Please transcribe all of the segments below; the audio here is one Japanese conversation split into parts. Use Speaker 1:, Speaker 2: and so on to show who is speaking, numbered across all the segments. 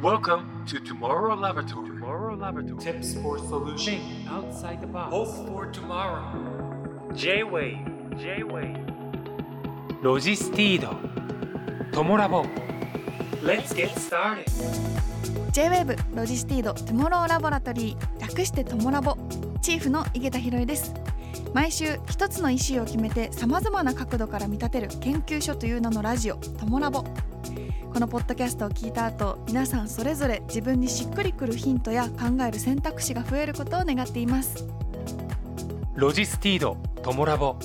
Speaker 1: Welcome to Tomorrow Laboratory. Tomorrow Laboratory.
Speaker 2: Tips for solution
Speaker 1: outside the box.
Speaker 2: Hope for tomorrow
Speaker 1: J-WAVE. J-WAVE. ロジスティード。トモラボ。
Speaker 2: Let's get started
Speaker 3: J-WAVE ロジスティードトゥモローラボラトリー略してトモラボチーフの井桁弘恵です毎週一つのイシューを決めてさまざまな角度から見立てる研究所という名のラジオトモラボこのポッドキャストを聞いた後皆さんそれぞれ自分にしっくりくるヒントや考える選択肢が増えることを願っています
Speaker 1: ロジスティード。トモラボ。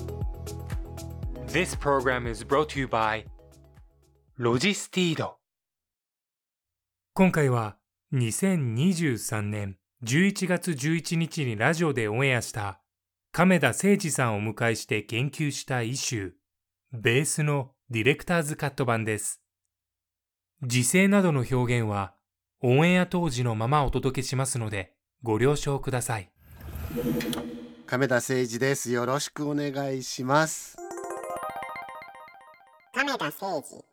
Speaker 1: This program is brought to you by ロジスティード。今回は2023年11月11日にラジオでオンエアした亀田誠二さんをお迎えして研究したイシュー、ベースのディレクターズカット版です。時勢などの表現はオンエア当時のままお届けしますのでご了承ください。
Speaker 4: 亀田誠二です。よろしくお願いします。
Speaker 5: 亀田誠二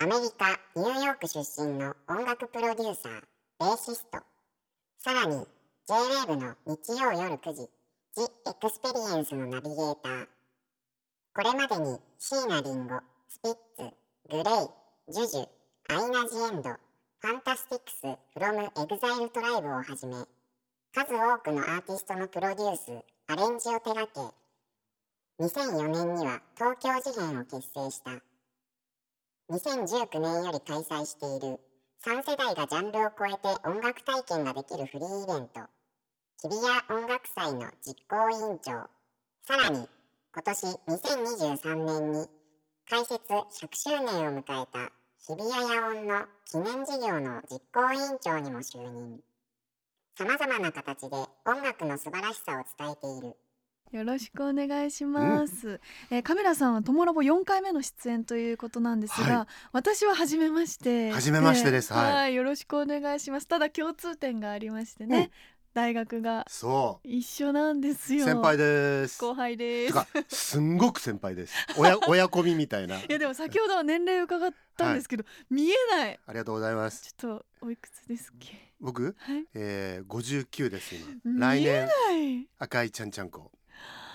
Speaker 5: アメリカ・ニューヨーク出身の音楽プロデューサーベーシストさらに J-WAVE の日曜夜9時 The Experience のナビゲーターこれまでに椎名林檎スピッツグレイジュジュアイナ・ジ・エンドファンタスティックス from EXILE トライブをはじめ数多くのアーティストのプロデュースアレンジを手掛け2004年には東京事変を結成した。2019年より開催している3世代がジャンルを超えて音楽体験ができるフリーイベント日比谷音楽祭の実行委員長。さらに今年2023年に開設100周年を迎えた日比谷野音の記念事業の実行委員長にも就任。さまざまな形で音楽の素晴らしさを伝えている。
Speaker 3: よろしくお願いします、えーカメラさんはトモラボ4回目の出演ということなんですが、
Speaker 4: は
Speaker 3: 私は初めまして。
Speaker 4: 初めましてです。はい。
Speaker 3: はい、よろしくお願いします。ただ共通点がありましてね、
Speaker 4: うん
Speaker 3: 大学が
Speaker 4: そ
Speaker 3: 一緒なんですよ
Speaker 4: う、先輩です。
Speaker 3: 後輩です
Speaker 4: すんごく先輩です。親 親子みみたいな。
Speaker 3: いやでも先ほどは年齢伺ったんですけど、見えない
Speaker 4: ありがとうございます。
Speaker 3: ちょっとおいくつですっけ？
Speaker 4: 僕、
Speaker 3: はい
Speaker 4: えー、59です今。来
Speaker 3: 見え
Speaker 4: 年
Speaker 3: ない
Speaker 4: 赤いちゃんちゃんこ。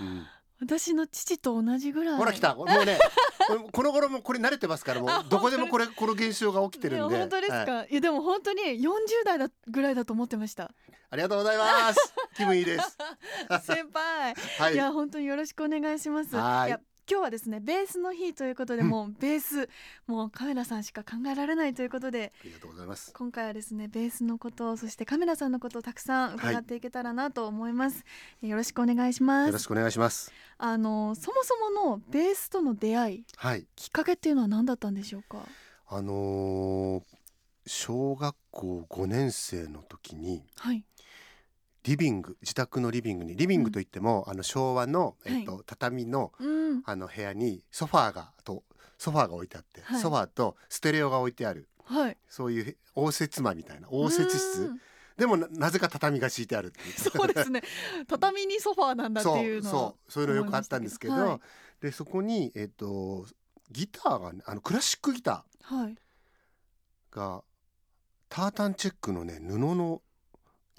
Speaker 4: うん、
Speaker 3: 私の父と同じぐらい
Speaker 4: ほら来た。もうね、この頃もこれ慣れてますから、も
Speaker 3: あ
Speaker 4: うどこでもこれこの現象が起きてるんで。
Speaker 3: 本当ですか、
Speaker 4: はい
Speaker 3: い、やでも本当に40代だぐらいだと思ってました
Speaker 4: ありがとうございます。気分いいです。
Speaker 3: 先輩
Speaker 4: はいい。
Speaker 3: や本当によろしくお願いします。
Speaker 4: はい
Speaker 3: や今日はですねベースの日ということで、
Speaker 4: うん
Speaker 3: もうベースもうカメラさんしか考えられないということで
Speaker 4: ありがとうございます。
Speaker 3: 今回はですねベースのことそしてカメラさんのことをたくさん伺っていけたらなと思います、よろしくお願いします
Speaker 4: よろしくお願いします。
Speaker 3: あのそもそものベースとの出会い
Speaker 4: はい。
Speaker 3: きっかけっていうのは何だったんでしょうか？
Speaker 4: あのー小学校5年生の時に
Speaker 3: はい
Speaker 4: リビング自宅のリビングにリビングといっても、あの昭和の、えっと
Speaker 3: は
Speaker 4: 畳の
Speaker 3: うん。
Speaker 4: あの部屋にソファーがとソファーが置いてあって、
Speaker 3: はい。
Speaker 4: ソファーとステレオが置いてある。
Speaker 3: はい。
Speaker 4: そういう応接間みたいな応接
Speaker 3: う
Speaker 4: 室
Speaker 3: ん。
Speaker 4: でもななぜか畳が敷いてあるっていう。
Speaker 3: そうですね。畳にソファーなんだっていうのは
Speaker 4: そうそう。そういうのよくあったんですけど
Speaker 3: 思い
Speaker 4: でそこにえっ、とギターがねあのクラシックギタ
Speaker 3: はい。
Speaker 4: ーがタータンチェックのね布の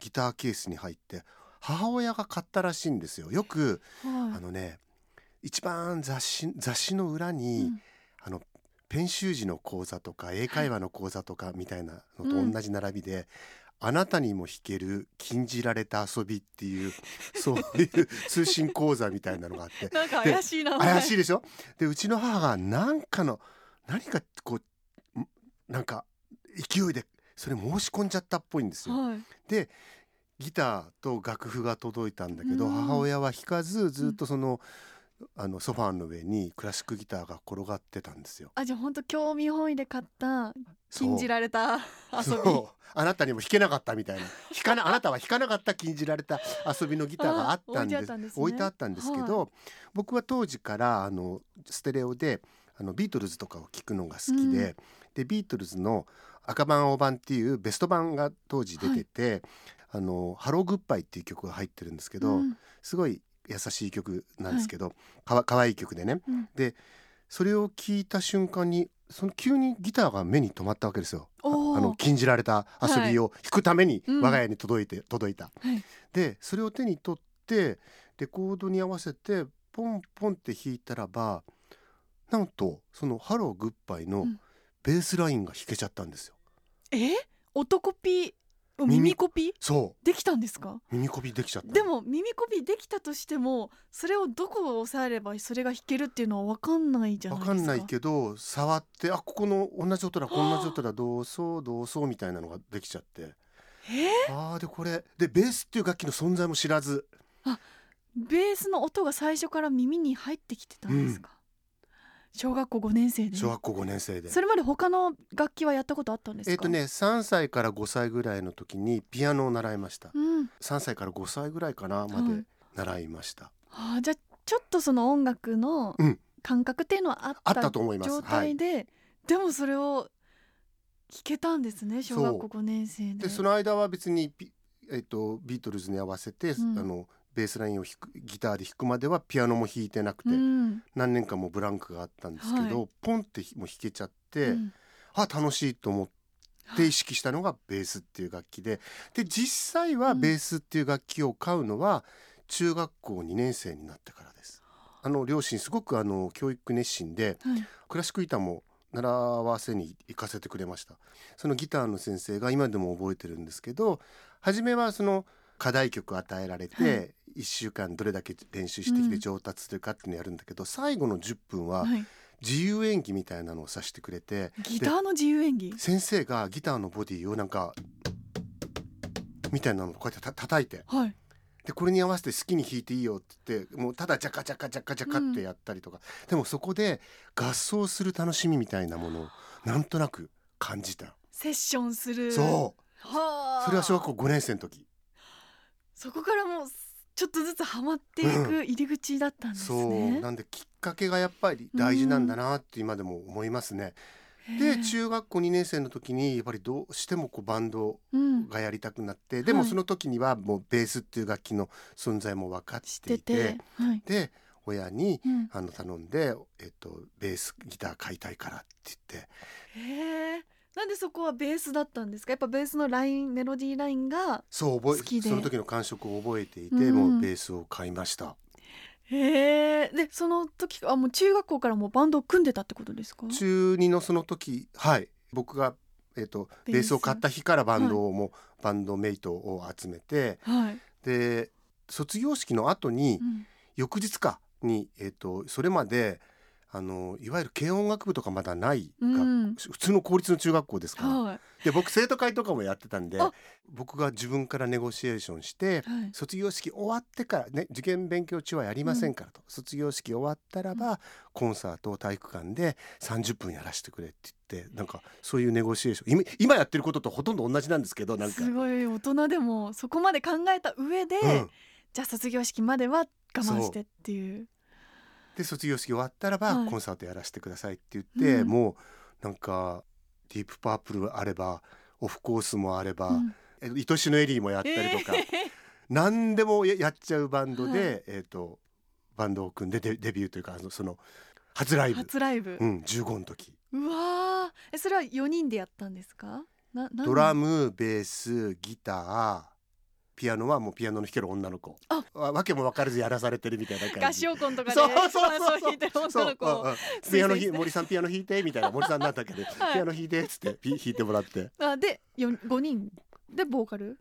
Speaker 4: ギターケースに入って母親が買ったらしいんですよ。よく
Speaker 3: はい。
Speaker 4: あのね一番雑誌雑誌の裏に、
Speaker 3: うん。
Speaker 4: あの編集時の講座とか英会話の講座とかみたいなのと同じ並びで、あなたにも弾ける禁じられた遊びっていうそういう 通信講座みたいなのがあって。
Speaker 3: なんか怪しい名前
Speaker 4: 怪しいでしょ？でうちの母が何かの何かこうんなんか勢いでそれ申し込んじゃったっぽいんですよ。
Speaker 3: はい。
Speaker 4: でギターと楽譜が届いたんだけど、
Speaker 3: うん。
Speaker 4: 母親は弾かずずっとその,、あのソファーの上にクラシックギターが転がってたんですよ。
Speaker 3: あじゃあ本当興味本位で買った禁じられた遊び。
Speaker 4: あなたにも弾けなかったみたいな。弾かなあなたは弾かなかった禁じられた遊びのギターがあったんです。
Speaker 3: あ置いてあったんですね。
Speaker 4: 置いてあったんですけど、僕は当時からあのステレオであのビートルズとかを聴くのが好きで、でビートルズの赤版青版っていうベスト版が当時出てて「あのハローグッバイ」っていう曲が入ってるんですけど、
Speaker 3: うん。
Speaker 4: すごい優しい曲なんですけど、かわかわいい曲でね、
Speaker 3: うん。
Speaker 4: でそれを聞いた瞬間にその急にギターが目に留まったわけですよ。あの禁じられた遊びを弾くために
Speaker 3: うん。
Speaker 4: 我が家に届いて、届いた。
Speaker 3: はい。
Speaker 4: でそれを手に取ってレコードに合わせてポンポンって弾いたらばなんとその「ハローグッバイ」の
Speaker 3: うん
Speaker 4: ベースラインが弾けちゃったんですよ。
Speaker 3: え？音コピー？
Speaker 4: 耳。
Speaker 3: 耳コピ
Speaker 4: そ
Speaker 3: できたんですか？
Speaker 4: う耳コピできちゃった。
Speaker 3: でも耳コピできたとしてもそれをどこを押さえればそれが弾けるっていうのは分かんないじゃないですか。
Speaker 4: わかんないけど触ってあここの同じ音だこんな音だどうそうどうそうみたいなのができちゃって。
Speaker 3: え？
Speaker 4: あーでこれ。でベースっていう楽器の存在も知らず。
Speaker 3: ベースの音が最初から耳に入ってきてたんですか、小学校5年生で
Speaker 4: 小学校5年生で。
Speaker 3: それまで他の楽器はやったことあったんですか？
Speaker 4: えっ、とね3歳から5歳ぐらいの時にピアノを習いました。
Speaker 3: うん。
Speaker 4: 3歳から5歳ぐらいかなまで
Speaker 3: はい。
Speaker 4: 習いました、
Speaker 3: あーじゃあちょっとその音楽の
Speaker 4: うん。
Speaker 3: 感覚っていうのはあっ
Speaker 4: たたと思います。
Speaker 3: 状態で、でもそれを弾けたんですね小学校5年生で。
Speaker 4: でその間は別にピ、えっとビートルズに合わせて、
Speaker 3: うん。
Speaker 4: あのベースラインを弾くギターで弾くまではピアノも弾いてなくて、
Speaker 3: うん。
Speaker 4: 何年間もブランクがあったんですけど、
Speaker 3: は
Speaker 4: ポンってもう弾けちゃって、
Speaker 3: うん。
Speaker 4: あ楽しいと思って意識したのがベースっていう楽器で。で実際はベースっていう楽器を買うのは中学校2年生になってからです。あの両親すごくあの教育熱心で
Speaker 3: はい。
Speaker 4: クラシックギターも習わせに行かせてくれました。そのギターの先生が今でも覚えてるんですけど初めはその課題曲与えられ
Speaker 3: は
Speaker 4: て1週間どれだけ練習してき
Speaker 3: うん。
Speaker 4: て上達するかっていうのをやるんだけど、最後の10分は
Speaker 3: はい。
Speaker 4: 自由演技みたいなのをさせてくれて
Speaker 3: ギターの自由演技？
Speaker 4: 先生がギターのボディをなんかみたいなのをこうやってた叩いて。
Speaker 3: はい。
Speaker 4: でこれに合わせて好きに弾いていいよって言ってもうただジャカジャカジャカジャカってやったりとか、でもそこで合奏する楽しみみたいなものをなんとなく感じた、
Speaker 3: セッションする。
Speaker 4: そう。
Speaker 3: はあ。
Speaker 4: それは小学校5年生の時
Speaker 3: そこからもうちょっとずつハマっていく入り口だったんです
Speaker 4: そう
Speaker 3: ね、
Speaker 4: なんできっかけがやっぱり大事なんだなって今でも思いますね。で中学校2年生の時にやっぱりどうしてもこうバンド
Speaker 3: うん。
Speaker 4: がやりたくなってでも
Speaker 3: はい。
Speaker 4: その時にはもうベースっていう楽器の存在も分かっ
Speaker 3: して
Speaker 4: ていて
Speaker 3: てはい。
Speaker 4: で親に
Speaker 3: うん。
Speaker 4: あの頼んで、えっと、ベースギター買いたいからって言って
Speaker 3: へえなんでそこはベースだったんですか？やっぱベースのラインメロディーラインが
Speaker 4: そう覚
Speaker 3: 好きで。
Speaker 4: えその時の感触を覚えていて、
Speaker 3: うん。
Speaker 4: もうベースを買いました。
Speaker 3: へえ。でその時あもう中学校からもうバンドを組んでたってことですか？
Speaker 4: 中2のその時はい。僕が、えっと、
Speaker 3: ベース。
Speaker 4: ベースを買った日からバンドをも、バンドメイトを集めて
Speaker 3: はい、
Speaker 4: で卒業式の後に、
Speaker 3: うん。
Speaker 4: 翌日かに、えっと、それまであのいわゆる軽音楽部とかまだないが、
Speaker 3: うん。
Speaker 4: 普通の公立の中学校ですから、
Speaker 3: はい。
Speaker 4: で僕生徒会とかもやってたんで
Speaker 3: あ。
Speaker 4: 僕が自分からネゴシエーションして
Speaker 3: はい。
Speaker 4: 卒業式終わってからね受験勉強中はやりませんからと、卒業式終わったらば、コンサートを体育館で30分やらせてくれって言ってなんかそういうネゴシエーション。今今やってることとほとんど同じなんですけどなんか。
Speaker 3: すごい大人でもそこまで考えた上で、
Speaker 4: うん。
Speaker 3: じゃあ卒業式までは我慢してっていう
Speaker 4: で卒業式終わったらば、
Speaker 3: はい。
Speaker 4: コンサートやらせてくださいって言って、
Speaker 3: うん。
Speaker 4: もうなんかディープパープルあればオフコースもあれば、
Speaker 3: うん。
Speaker 4: え愛しのエリーもやったりとか、何でもややっちゃうバンドで、
Speaker 3: はい。
Speaker 4: えっ、とバンドを組んでデデビューというかその初ライブ、
Speaker 3: 初ライブ、
Speaker 4: うん、15の時。
Speaker 3: うわー。えそれは4人でやったんですか？ななん
Speaker 4: ドラムベースギターピアノはもうピアノの弾ける女の子。
Speaker 3: あ。
Speaker 4: わわけも分からずやらされてるみたいな感じ。
Speaker 3: 合唱コンとかで
Speaker 4: そうそうそう。そううんうん。ピアノひ森さんピアノ弾いてみたいな森さんなんだっけど、
Speaker 3: はい。
Speaker 4: ピアノ弾いてっつってピ 弾いてもらって。
Speaker 3: あで5人。でボーカル？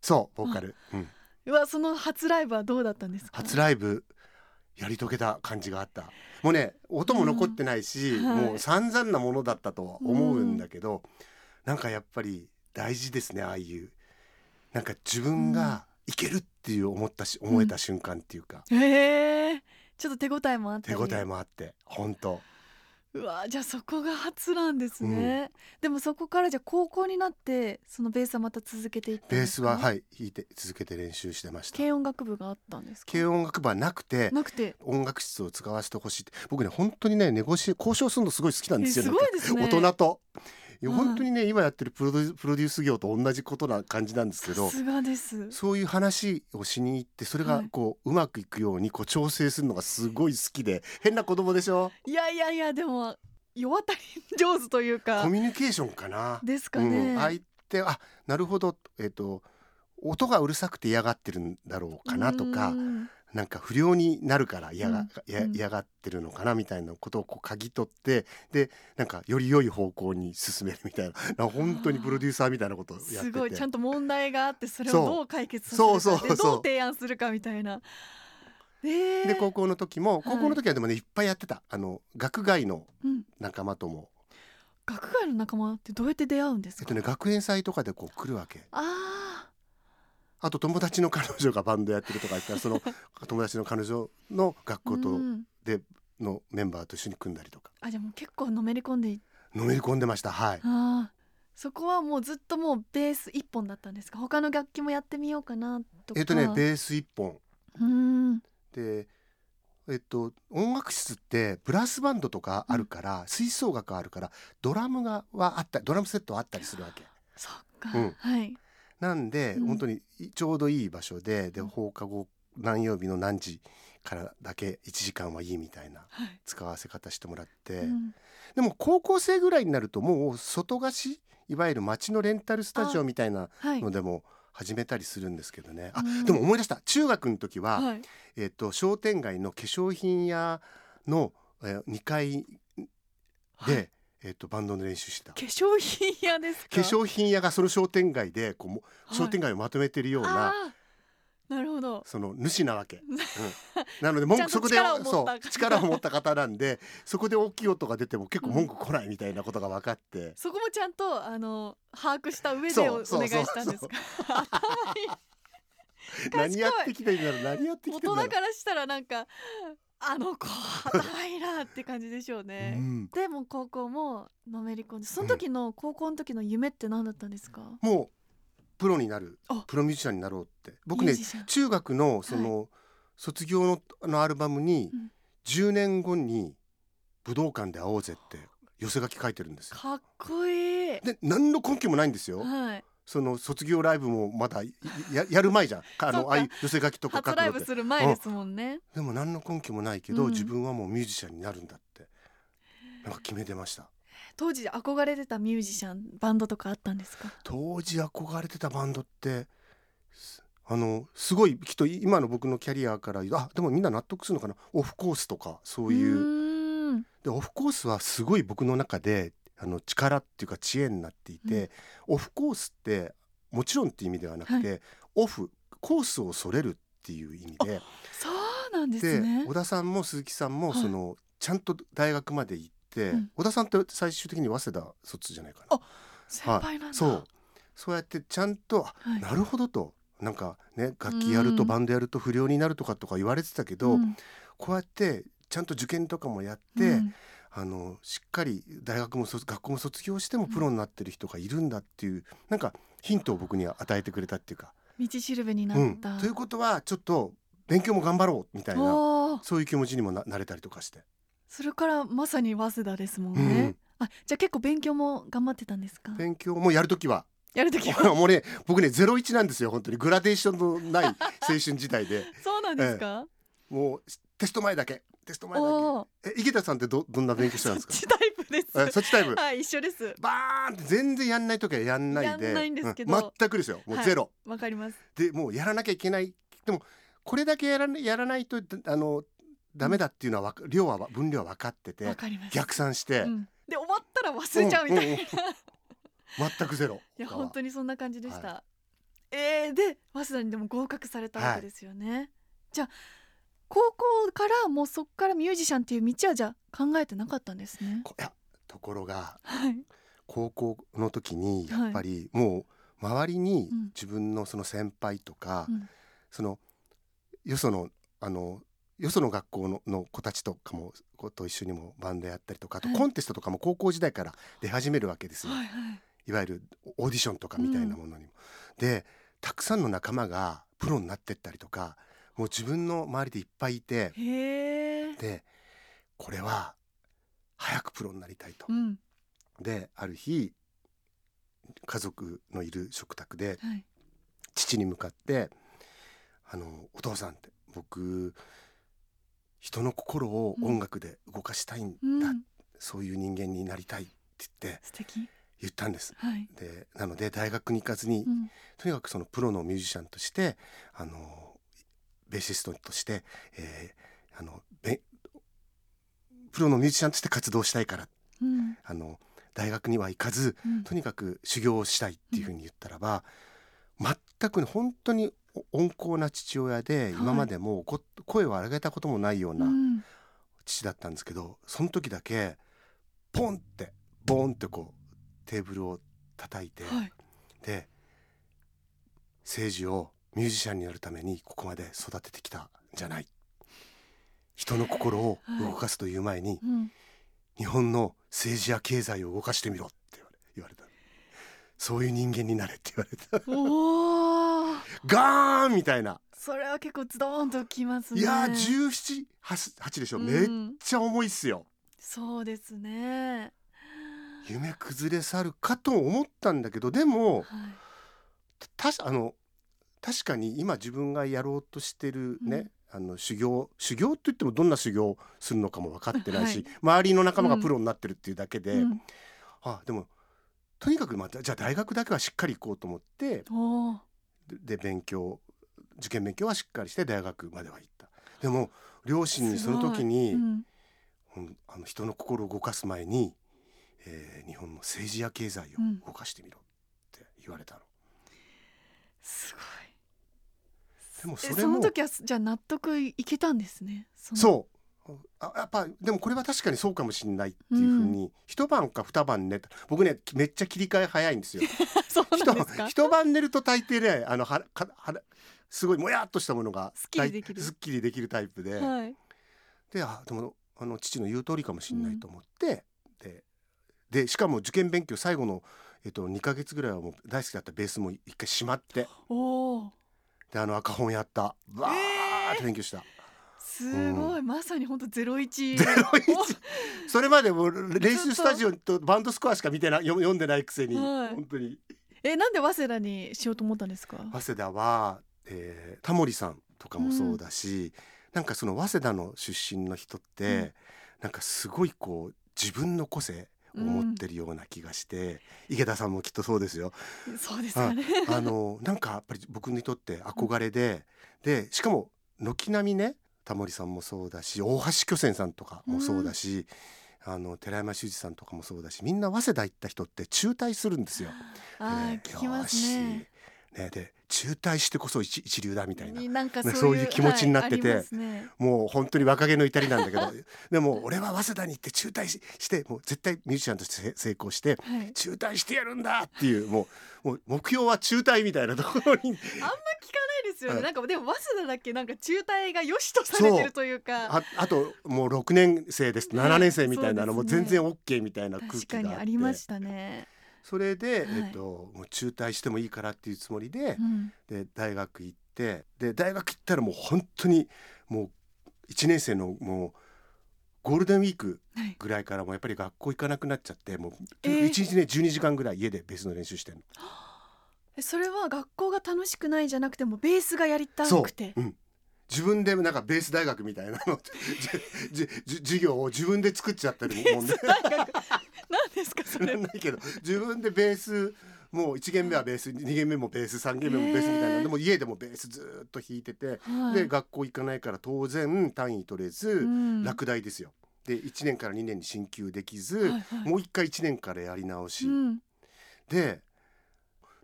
Speaker 4: そうボーカル、うん、
Speaker 3: うわその初ライブはどうだったんですか？
Speaker 4: 初ライブやり遂げた感じがあった。もうね音も残ってないし、
Speaker 3: うん。はい。
Speaker 4: もう散々なものだったとは思うんだけど、なんかやっぱり大事ですねああいうなんか自分がいけるっていう思ったし、思えた瞬間っていうか、
Speaker 3: へえ。ちょっと手応えもあったり
Speaker 4: 手応えもあって本当。
Speaker 3: うわじゃあそこが初なんですね、でもそこからじゃあ高校になってそのベースはまた続けていったん
Speaker 4: ベースははい弾いて続けて練習してました。
Speaker 3: 軽音楽部があったんですか？
Speaker 4: 軽音楽部はなくて
Speaker 3: なくて。
Speaker 4: 音楽室を使わせてほしいって。僕ね本当にねネゴシ交渉するのすごい好きなんですよ。
Speaker 3: えすごいですね。
Speaker 4: 大人と。いや
Speaker 3: はい
Speaker 4: 本当にね今やってるプロデュース業と同じことな感じなんですけどそういう話をしに行ってそれが
Speaker 3: はい。
Speaker 4: こう、うまくいくようにこう調整するのがすごい好きで変な子供でしょ？
Speaker 3: いやいやいやでも世渡り上手というか
Speaker 4: コミュニケーションかな。
Speaker 3: ですかね、
Speaker 4: うん、相手あなるほど。えっ、と音がうるさくて嫌がってるんだろうかなとか
Speaker 3: うん
Speaker 4: なんか不良になるから嫌が,、
Speaker 3: うん。
Speaker 4: 嫌がってるのかなみたいなことをこう嗅ぎ取ってでなんかより良い方向に進めるみたいな。本当にプロデューサーみたいなことをやってて。
Speaker 3: すごい。ちゃんと問題があってそれをどう解決させるかどう提案するかみたいな。えー。
Speaker 4: で高校の時も
Speaker 3: い。
Speaker 4: 高校の時はでもねいっぱいやってた。あの学外の
Speaker 3: うん。
Speaker 4: 仲間とも、
Speaker 3: 学外の仲間ってどうやって出会うんですか、
Speaker 4: えっとね、学園祭とかでこう来るわけ。
Speaker 3: あ
Speaker 4: あと友達の彼女がバンドやってるとか言ったらその 友達の彼女の学
Speaker 3: あ
Speaker 4: 校と
Speaker 3: うん。
Speaker 4: でのメンバーと一緒に組んだりとか。
Speaker 3: あじゃあもう結構のめり込んでい
Speaker 4: のめり込んでました。はい。
Speaker 3: あー。そこはもうずっともうベース一本だったんですか？他の楽器もやってみようかなとか。
Speaker 4: えっとねベース一本。
Speaker 3: うん。
Speaker 4: でえっと音楽室ってブラスバンドとかあるから、吹奏楽あるからドラムがはあったドラムセットはあったりするわけ。
Speaker 3: そっか、
Speaker 4: うん。
Speaker 3: はい
Speaker 4: なんで、
Speaker 3: うん。
Speaker 4: 本当にちょうどいい場所でで
Speaker 3: うん。
Speaker 4: 放課後何曜日の何時からだけ1時間はいいみたいな
Speaker 3: はい、
Speaker 4: 使わせ方してもらって、
Speaker 3: うん。
Speaker 4: でも高校生ぐらいになるともう外貸しいわゆる街のレンタルスタジオみたいな
Speaker 3: はい。
Speaker 4: のでも始めたりするんですけどね、あ
Speaker 3: うん。
Speaker 4: でも思い出した。中学の時は、
Speaker 3: はい。
Speaker 4: えっと商店街の化粧品屋の、えー、2階で、
Speaker 3: はい
Speaker 4: えっとバンドの練習してた。
Speaker 3: 化粧品屋ですか？
Speaker 4: 化粧品屋がその商店街でこうも
Speaker 3: はい。
Speaker 4: 商店街をまとめてるような、
Speaker 3: なるほど。
Speaker 4: その主なわけ、うん、なので文句そこで
Speaker 3: 力を持った
Speaker 4: そう
Speaker 3: 方
Speaker 4: 力を持った方なんでそこで大きい音が出ても結構文句来ないみたいなことが分かって、
Speaker 3: そこもちゃんとあの把握した上でおお願いしたんですか？
Speaker 4: 何やってきてんだろう何やってきてんだろう。
Speaker 3: 大人からしたらなんかあの子頭いいなって感じでしょうね、
Speaker 4: うん。
Speaker 3: でも高校ものめり込んでその時の高校の時の夢って何だったんですか、
Speaker 4: もうプロになる
Speaker 3: あ。
Speaker 4: プロミュージシャンになろうって。僕ね中学のその、卒業のあのアルバムに
Speaker 3: うん。
Speaker 4: 10年後に武道館で会おうぜって寄せ書き書いてるんですよ。
Speaker 3: かっこいい。
Speaker 4: で何の根拠もないんですよ。
Speaker 3: はい
Speaker 4: その卒業ライブもまだいややる前じゃん。あのああいう寄せ書きとか書
Speaker 3: 初ライブ。する前ですもんね。
Speaker 4: でも何の根拠もないけど、
Speaker 3: うん。
Speaker 4: 自分はもうミュージシャンになるんだってなんか決めてました。
Speaker 3: 当時憧れてたミュージシャンバンドとかあったんですか？
Speaker 4: 当時憧れてたバンドってすあのすごいきっと今の僕のキャリアからあでもみんな納得するのかな？オフコースとかそういう。でオフコースはすごい僕の中であの力っていうか知恵になっていて、オフコースってもちろんっていう意味ではなくて、オフコースをそれるっていう意味で
Speaker 3: そうなんです
Speaker 4: で
Speaker 3: ね
Speaker 4: 小田さんも鈴木さんも
Speaker 3: はい。
Speaker 4: その、ちゃんと大学まで行って、
Speaker 3: うん。
Speaker 4: 小田さんって最終的に早稲田卒じゃないかな。
Speaker 3: あ先輩なんだ、
Speaker 4: そう。そうやってちゃんと、なるほどと。なんかね楽器やると
Speaker 3: うん
Speaker 4: バンドやると不良になるとかとか言われてたけど、
Speaker 3: ん。
Speaker 4: こうやってちゃんと受験とかもやって、
Speaker 3: うん
Speaker 4: あのしっかり大学も卒学校も卒業してもプロになってる人がいるんだっていう、なんかヒントを僕に与えてくれたっていうか。
Speaker 3: 道しるべにな
Speaker 4: うん、
Speaker 3: った、
Speaker 4: ということはちょっと勉強も頑張ろうみたいなそういう気持ちにもななれたりとかして。
Speaker 3: それからまさに早稲田ですもんね、
Speaker 4: うん。
Speaker 3: あじゃあ結構勉強も頑張ってたんですか？
Speaker 4: 勉強もやるときは。
Speaker 3: やるときは？
Speaker 4: もうね僕ねゼロ一なんですよ本当に。グラデーションのない青春時代で。
Speaker 3: そうなんですか、
Speaker 4: もうテスト前だけテスト前だけ？え池田さんってどどんな勉強してたんですか？
Speaker 3: そっちタイプです。
Speaker 4: えそっちタイプ？
Speaker 3: はい一緒です。
Speaker 4: バーンって全然やんない時はやんないで
Speaker 3: やんないんですけど。
Speaker 4: うん全くですよ。もうゼロ、
Speaker 3: わかります。
Speaker 4: でもうやらなきゃいけない。でもこれだけやらなやらないとあのダメだっていうのはわか量は分量は分かってて
Speaker 3: わかります。
Speaker 4: 逆算して、
Speaker 3: うん。で終わったら忘れちゃうみたいな、
Speaker 4: うんうん全くゼロ。
Speaker 3: いや本当
Speaker 4: に
Speaker 3: にそんな感じでした、えー、で早稲田にでも合格されたわけですよね、じゃあ高校からもうそっからミュージシャンっていう道はじゃあ考えてなかったんですね。
Speaker 4: いやところが
Speaker 3: はい。
Speaker 4: 高校の時にやっぱりもう周りに
Speaker 3: うん。
Speaker 4: 自分のその先輩とか、
Speaker 3: うん。
Speaker 4: そのよそのあのよその学校のの子たちとかもこと一緒にもバンドやったりとかあと
Speaker 3: はい。
Speaker 4: コンテストとかも高校時代から出始めるわけですよ、
Speaker 3: はいはい
Speaker 4: い。わゆるオーディションとかみたいなものにも。でたくさんの仲間がプロになってったりとかもう自分の周りでいっぱいいてでこれは早くプロになりたいと。
Speaker 3: う。ん。
Speaker 4: である日家族のいる食卓で
Speaker 3: はい。
Speaker 4: 父に向かって「あのお父さん」って僕人の心を音楽で動かしたいんだ、
Speaker 3: うん。
Speaker 4: そういう人間になりたいって言って
Speaker 3: 素敵。
Speaker 4: 言ったんです。
Speaker 3: はい。
Speaker 4: でなので大学に行かずに、
Speaker 3: うん。
Speaker 4: とにかくそのプロのミュージシャンとしてあのベーシストとして、えーあのべプロのミュージシャンとして活動したいから
Speaker 3: うん。
Speaker 4: あの大学には行かず
Speaker 3: うん。
Speaker 4: とにかく修行をしたいっていうふうに言ったらば、全くね本当に温厚な父親で今までもこ声を荒げたこともないような
Speaker 3: うん。
Speaker 4: 父だったんですけどその時だけポンってボーンってこうテーブルを叩いて、
Speaker 3: はい。
Speaker 4: で政治をミュージシャンになるためにここまで育ててきたんじゃない人の心を動かすという前に、
Speaker 3: うん。
Speaker 4: 日本の政治や経済を動かしてみろって言われた。そういう人間になれって言われた。
Speaker 3: おお
Speaker 4: ガーンみたいな、
Speaker 3: それは結構ズドーンときますね。
Speaker 4: いやー178でしょ、
Speaker 3: うん。
Speaker 4: めっちゃ重いっすよ。
Speaker 3: そうですね。
Speaker 4: 夢崩れ去るかと思ったんだけどでも
Speaker 3: はい。
Speaker 4: たしあの確かに今自分がやろうとしてるね、
Speaker 3: うん。
Speaker 4: あの修行修行って言ってもどんな修行をするのかも分かってないし、
Speaker 3: はい。
Speaker 4: 周りの仲間がプロになってるっていうだけで、
Speaker 3: うん。
Speaker 4: あでもとにかくまたじゃあ大学だけはしっかり行こうと思ってでで勉強受験勉強はしっかりして大学までは行った。でも両親にその時に、あの人の心を動かす前に、えー日本の政治や経済を
Speaker 3: うん。
Speaker 4: 動かしてみろって言われたの、
Speaker 3: すごい
Speaker 4: でもそ
Speaker 3: え
Speaker 4: れも。
Speaker 3: その時はじゃあ納得いけたんですね？そ
Speaker 4: う。あやっぱでもこれは確かにそうかもしれないっていうふうに、一晩か二晩寝た。僕ねめっちゃ切り替え早いんですよ。
Speaker 3: そうなんですか？
Speaker 4: 一一晩寝ると大抵ねあのはかはすごいもやっとしたものが
Speaker 3: すっきりできる。
Speaker 4: 大すっきりできるタイプで、
Speaker 3: はい。
Speaker 4: であでもあの父の言う通りかもしれないと思って、ででしかも受験勉強最後の、えっと、2ヶ月ぐらいはもう大好きだったベースも一回しまって。
Speaker 3: おお
Speaker 4: であの赤本やった。わーって勉強した、
Speaker 3: すごい、まさに本当ゼロ一。
Speaker 4: ゼロ一。それまでもう練習スタジオとバンドスコアしか見てな読読んでないくせに、
Speaker 3: はい。
Speaker 4: 本当に。
Speaker 3: えなんで早稲田にしようと思ったんですか？
Speaker 4: 早稲田は、えータモリさんとかもそうだし、なんかその早稲田の出身の人って、
Speaker 3: うん。
Speaker 4: なんかすごいこう自分の個性を持ってるような気がして、池田さんもきっとそうですよ。
Speaker 3: そうですかね。
Speaker 4: あのなんかやっぱり僕にとって憧れで、でしかも軒並みねタモリさんもそうだし大橋巨泉さんとかもそうだし、あの寺山修司さんとかもそうだしみんな早稲田行った人って中退するんですよ。
Speaker 3: あー
Speaker 4: で
Speaker 3: 聞きますね。
Speaker 4: ねで中退してこそ一一流だみたいな。
Speaker 3: なんかそういう,、
Speaker 4: 気持ちになってて
Speaker 3: はいね。
Speaker 4: もう本当に若気の至りなんだけど。でも俺は早稲田に行って中退ししてもう絶対ミュージシャンとしてせ成功して
Speaker 3: はい、
Speaker 4: 中退してやるんだっていうもうもう目標は中退みたいなところに。
Speaker 3: あんま聞かないですよね、
Speaker 4: はい。
Speaker 3: なんかでも早稲田だけなんか中退が良しとされてるというか。
Speaker 4: ああともう6年生です。7年生みたいなのも全然 OK みたいな空
Speaker 3: 確
Speaker 4: 気があって。
Speaker 3: かにありましたね、
Speaker 4: それで、
Speaker 3: はい。
Speaker 4: えっと、もう中退してもいいからっていうつもりで
Speaker 3: う、ん、
Speaker 4: で大学行ってで大学行ったらもう本当にもう1年生のもうゴールデンウィーク
Speaker 3: はい。
Speaker 4: ぐらいからもうやっぱり学校行かなくなっちゃってもう
Speaker 3: えー。
Speaker 4: 1日ね12時間ぐらい家でベースの練習してんの。
Speaker 3: えそれは学校が楽しくないじゃなくてもベースがやりた
Speaker 4: そう
Speaker 3: くて、
Speaker 4: う。ん、自分でなんかベース大学みたいなの じじじ授業を自分で作っちゃってるもんで
Speaker 3: 大学何ですかそれ。
Speaker 4: ないけど自分でベースもう1限目はベース2限目もベース3限目もベースみたいなでも家でもベースずーっと弾いてて、
Speaker 3: はい。
Speaker 4: で学校行かないから当然単位取れず、
Speaker 3: うん。
Speaker 4: 落第ですよ。で1年から2年に進級できず、
Speaker 3: はいはい。
Speaker 4: もう一回1年からやり直し、
Speaker 3: うん。
Speaker 4: で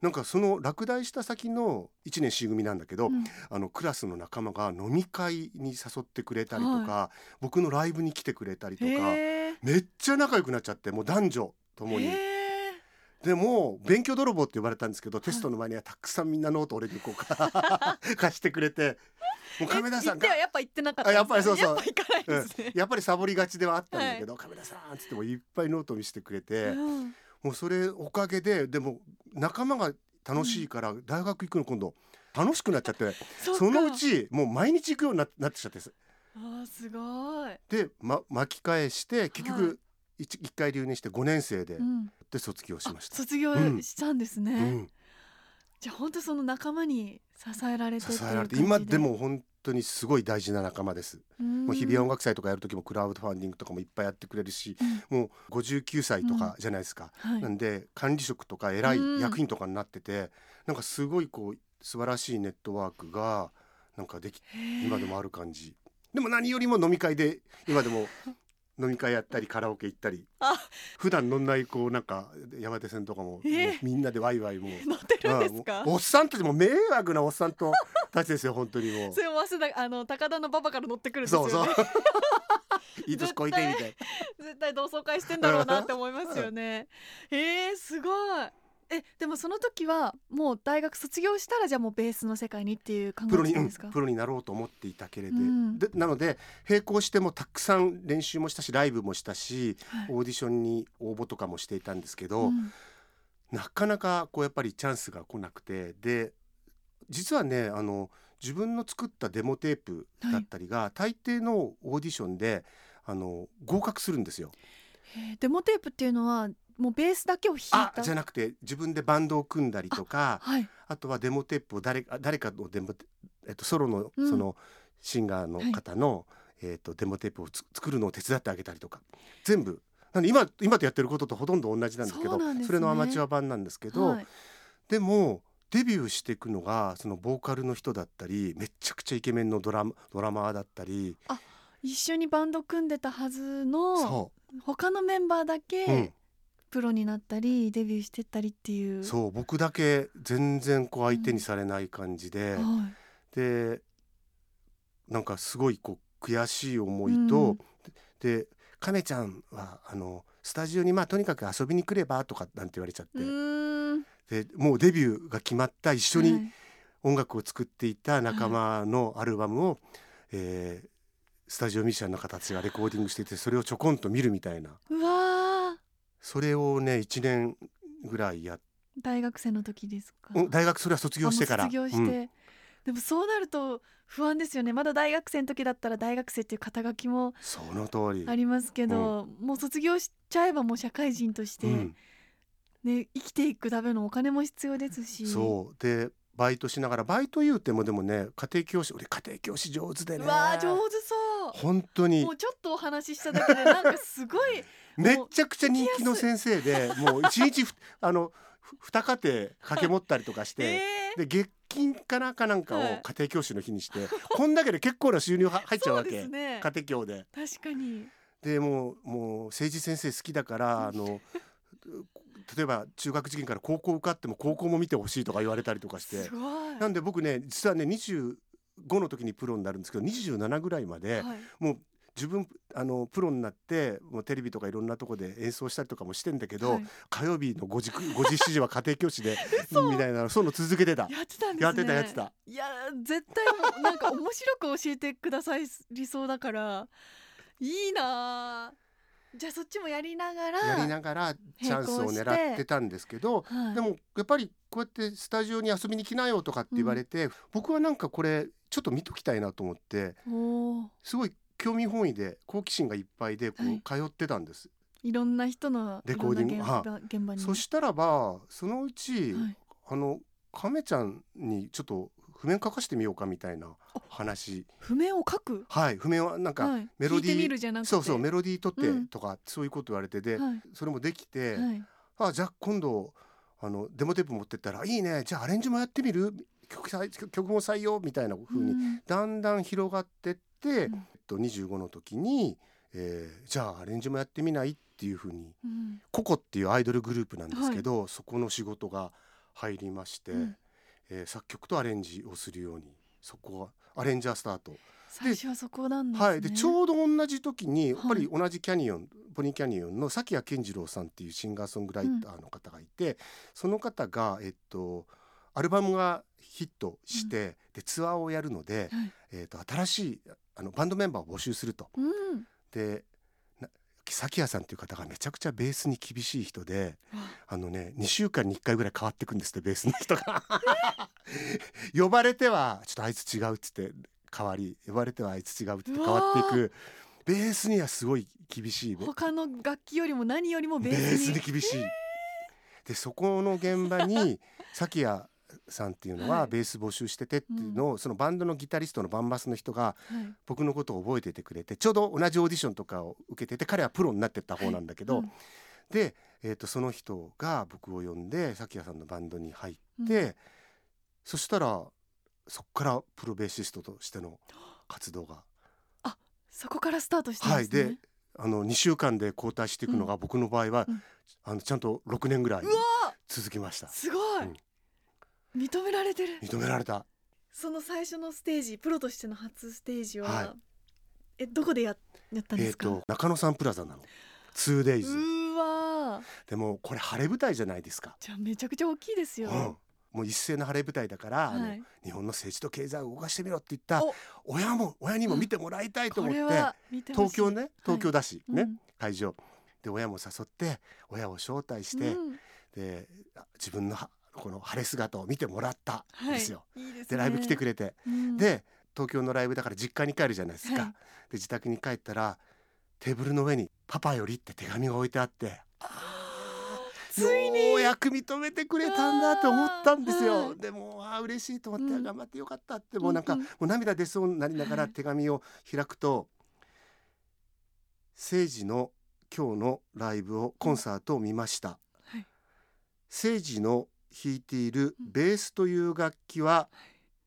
Speaker 4: なんかその落第した先の1年 C 組なんだけど、
Speaker 3: うん。
Speaker 4: あのクラスの仲間が飲み会に誘ってくれたりとか、僕のライブに来てくれたりとかめっちゃ仲良くなっちゃってもう男女ともに。
Speaker 3: へ
Speaker 4: でも勉強泥棒って呼ばれたんですけど、テストの前にはたくさんみんなノート俺にこうか 貸してくれてもう
Speaker 3: ー
Speaker 4: 亀田さんが
Speaker 3: やっぱ行ってなかった
Speaker 4: やっぱりそうそう。
Speaker 3: やっぱ行かないですね、
Speaker 4: やっぱりサボりがちではあったんだけど、亀田さんっつってもいっぱいノート見せてくれて、
Speaker 3: うん。
Speaker 4: もうそれおかげででも仲間が楽しいから大学行くの今度楽しくなっちゃって、
Speaker 3: そっか。
Speaker 4: そのうちもう毎日行くようにななってきちゃってです
Speaker 3: あーすごい、
Speaker 4: で、ま、巻き返して結
Speaker 3: はい。
Speaker 4: 局一一回留年して5年生で,、
Speaker 3: うん、
Speaker 4: で卒業しました。
Speaker 3: あ卒業したんですね、
Speaker 4: うん。
Speaker 3: じゃあ本当その仲間に支えられて
Speaker 4: 支えられて今でも本当にすごい大事な仲間です。もう日比谷音
Speaker 3: 楽
Speaker 4: 楽祭とかやる時もクラウドファンディングとかもいっぱいやってくれるし、もう59歳とかじゃないですか。
Speaker 3: はい。
Speaker 4: なんで管理職とか偉い
Speaker 3: うん。
Speaker 4: 役員とかになってて、なんかすごいこう素晴らしいネットワークがなんかでき今でもある感じ。でも何よりも飲み会で今でも飲み会やったりカラオケ行ったり
Speaker 3: あ。
Speaker 4: 普段乗んないこうなんか山手線とかも,みんなでワイワイもう。
Speaker 3: 乗ってるんですか？
Speaker 4: ああもうおっさんたちも迷惑なおっさんとたちですよ本当にもう。
Speaker 3: それも早稲田あの高田の馬場から乗ってくるんですよね。
Speaker 4: そうそう。いい年こいてみたい。
Speaker 3: 絶対同窓会してんだろうなって思いますよね。えー、すごいえでもその時はもう大学卒業したらじゃあもうベースの世界にっていう考え
Speaker 4: プロに、うんプロになろうと思っていたけれど、
Speaker 3: うん。
Speaker 4: でなので並行してもたくさん練習もしたしライブもしたし
Speaker 3: はい。
Speaker 4: オーディションに応募とかもしていたんですけど、
Speaker 3: うん。
Speaker 4: なかなかこうやっぱりチャンスが来なくてで実はねあの自分の作ったデモテープだったりが、大抵のオーディションであの合格するんですよ。
Speaker 3: デモテープっていうのはもうベースだけを弾い
Speaker 4: あ
Speaker 3: た
Speaker 4: じゃなくて自分でバンドを組んだりとか
Speaker 3: はい。
Speaker 4: あとはデモテープを誰か誰かのデモテ、えっと、ソロの
Speaker 3: うん。
Speaker 4: そのシンガーの方の、えっと、デモテープをつ作るのを手伝ってあげたりとか。全部。なんで今今とやってることとほとんど同じなんですけど
Speaker 3: そね。
Speaker 4: れのアマチュア版なんですけど、
Speaker 3: はい。
Speaker 4: でもデビューしていくのがそのボーカルの人だったりめちゃくちゃイケメンのドラムドラマーだったり。
Speaker 3: 一緒にバンド組んでたはずの
Speaker 4: そ
Speaker 3: 他のメンバーだ
Speaker 4: う、うん。
Speaker 3: けプロになったりデビューしてったりっていう。
Speaker 4: そう僕だけ全然こう相手にされない感じで。
Speaker 3: はい。
Speaker 4: でなんかすごいこう悔しい思いと、
Speaker 3: うん。
Speaker 4: で亀ちゃんはあのスタジオにまあとにかく遊びに来ればとかなんて言われちゃって、でもうデビューが決まった一緒
Speaker 3: はい。
Speaker 4: に音楽を作っていた仲間のアルバムを、えースタジオミュージシャンの方たちがレコーディングしていてそれをちょこんと見るみたいな。
Speaker 3: うわー
Speaker 4: それをね1年ぐらいやっ
Speaker 3: 大学生の時ですか？
Speaker 4: うん大学それは卒業してから。
Speaker 3: 卒業して、
Speaker 4: うん。
Speaker 3: でもそうなると不安ですよね。まだ大学生の時だったら大学生っていう肩書きも
Speaker 4: その通り。
Speaker 3: ありますけど、もう卒業しちゃえばもう社会人として、
Speaker 4: うん。
Speaker 3: ね、生きていくためのお金も必要ですし。
Speaker 4: そう。でバイトしながらバイト言うてもでもね家庭教師俺家庭教師上手でね。
Speaker 3: うわー上手そう。
Speaker 4: 本当に。
Speaker 3: もうちょっとお話ししただけでなんかすごい
Speaker 4: めっちゃくちゃ人気の先生でもう一日ふ あのふ二家庭掛け持ったりとかして、
Speaker 3: えー。
Speaker 4: で月金かなかなんかを
Speaker 3: はい。
Speaker 4: 家庭教師の日にして、こんだけで結構な収入は 入っちゃうわけ、
Speaker 3: ね。
Speaker 4: 家庭教で。
Speaker 3: 確かに。
Speaker 4: でもうもう政治先生好きだからあの例えば中学受験から高校受かっても高校も見てほしいとか言われたりとかして。なんで僕ね実はね25の時にプロになるんですけど27ぐらいまで
Speaker 3: はい。
Speaker 4: もう自分あのプロになってもうテレビとかいろんなとこで演奏したりとかもしてんだけど、
Speaker 3: はい。
Speaker 4: 火曜日の5時 ,5 時7時は家庭教師で みたいなそういうの続けてた。
Speaker 3: やってたんですね。
Speaker 4: やってたやってた。
Speaker 3: いや絶対なんか面白く教えてくださりそうだからいいなあ。じゃあそっちもやりながら
Speaker 4: やりながらチャンスを狙ってたんですけど、
Speaker 3: はい。
Speaker 4: でもやっぱりこうやってスタジオに遊びに来なよとかって言われて、僕はなんかこれちょっと見ときたいなと思ってすごい興味本位で好奇心がいっぱいでこ
Speaker 3: はい。
Speaker 4: う通ってたんです。
Speaker 3: いろんな人の
Speaker 4: レコーディング？
Speaker 3: いろんな現場現場に。
Speaker 4: そしたらばそのうち、
Speaker 3: はい。
Speaker 4: あの亀ちゃんにちょっと譜面書かしてみようかみたいな話。
Speaker 3: 譜面を書く？
Speaker 4: はい。譜面はなんか
Speaker 3: はい。
Speaker 4: メロディー
Speaker 3: 弾い
Speaker 4: そうそうメロディー取って
Speaker 3: うん。
Speaker 4: とか、そういうこと言われてで、
Speaker 3: はい。
Speaker 4: それもできて、
Speaker 3: はい。
Speaker 4: あじゃあ今度あのデモテープ持ってったらいいね。じゃあアレンジもやってみる？曲さ曲曲も採用？みたいな風に
Speaker 3: うん。
Speaker 4: だんだん広がってって、
Speaker 3: うん
Speaker 4: と、25の時に、えーじゃあアレンジもやってみないっていう風に
Speaker 3: うん。
Speaker 4: ココっていうアイドルグループなんですけど、そこの仕事が入りまして、
Speaker 3: うん。
Speaker 4: えー作曲とアレンジをするようにそこはアレンジャースタート。
Speaker 3: 最初はそこなんですね。
Speaker 4: はい、でちょうど同じ時にやっぱ
Speaker 3: はい
Speaker 4: り同じキャニオン、ポニーキャニオンの崎谷健次郎さんっていうシンガーソングライターの方がいて、その方が、えっと、アルバムがヒットして、でツアーをやるので、
Speaker 3: はい。
Speaker 4: えっと、新しいあのバンドメンバーを募集すると。
Speaker 3: うん
Speaker 4: でな崎谷さんっていう方がめちゃくちゃベースに厳しい人であのね2週間に1回ぐらい変わってくんですってベースの人が。呼ばれてはちょっとあいつ違うっつって変わり呼ばれてはあいつ違うっつって変わっていくベースにはすごい厳しいベ
Speaker 3: 他の楽器よりも何よりもベ
Speaker 4: ベー
Speaker 3: ースに
Speaker 4: スに厳しい。でそこの現場に崎谷 さんっていうのは
Speaker 3: はい。
Speaker 4: ベース募集しててっていうのを、そのバンドのギタリストのバンバスの人が
Speaker 3: はい。
Speaker 4: 僕のことを覚えててくれてちょうど同じオーディションとかを受けてて彼はプロになってった方なんだけど、
Speaker 3: うん。
Speaker 4: で、えー、とその人が僕を呼んで咲谷さんのバンドに入って、
Speaker 3: うん。
Speaker 4: そしたらそこからプロベーシストとしての活動が
Speaker 3: そこからスタートしてる
Speaker 4: はい
Speaker 3: んですね、
Speaker 4: であの2週間で交代していくのが僕の場合は、
Speaker 3: うん。
Speaker 4: あのちゃんと6年ぐらい続きました。
Speaker 3: すごい、
Speaker 4: うん
Speaker 3: 認められてる。
Speaker 4: 認められた。
Speaker 3: その最初のステージプロとしての初ステージは、
Speaker 4: はい。
Speaker 3: えどこでややったんですか、
Speaker 4: と中野サンプラザなの。2days
Speaker 3: うーわー。
Speaker 4: でもこれ晴れ舞台じゃないですか、
Speaker 3: じゃあめちゃくちゃ大きいですよ、
Speaker 4: うん、もう一斉の晴れ舞台だから、
Speaker 3: はい。
Speaker 4: 日本の政治と経済を動かしてみろって言った
Speaker 3: お。
Speaker 4: 親も親にも見てもらいたいと思って、
Speaker 3: これは見て
Speaker 4: 東京ね東京だし、ね、
Speaker 3: うん。
Speaker 4: 会場。で親も誘って親を招待して、
Speaker 3: うん。
Speaker 4: であ自分のはこの晴れ姿を見てもらったんですよ。
Speaker 3: はい、いいですね。
Speaker 4: でライブ来てくれて、
Speaker 3: うん。
Speaker 4: で東京のライブだから実家に帰るじゃないですか。
Speaker 3: はい。
Speaker 4: で自宅に帰ったらテーブルの上に「パパより」って手紙が置いてあって
Speaker 3: ついに。
Speaker 4: ようやく認めてくれたんだと思ったんですよ。
Speaker 3: はい。
Speaker 4: でもあー嬉しいと思って、
Speaker 3: うん。
Speaker 4: 頑張ってよかったってもうなんか、
Speaker 3: うんうん。
Speaker 4: もう涙出そうになりながら
Speaker 3: はい
Speaker 4: 手紙を開くと「誠治の今日のライブをコンサートを見ました」
Speaker 3: はい。
Speaker 4: 誠治の弾いているベースという楽器は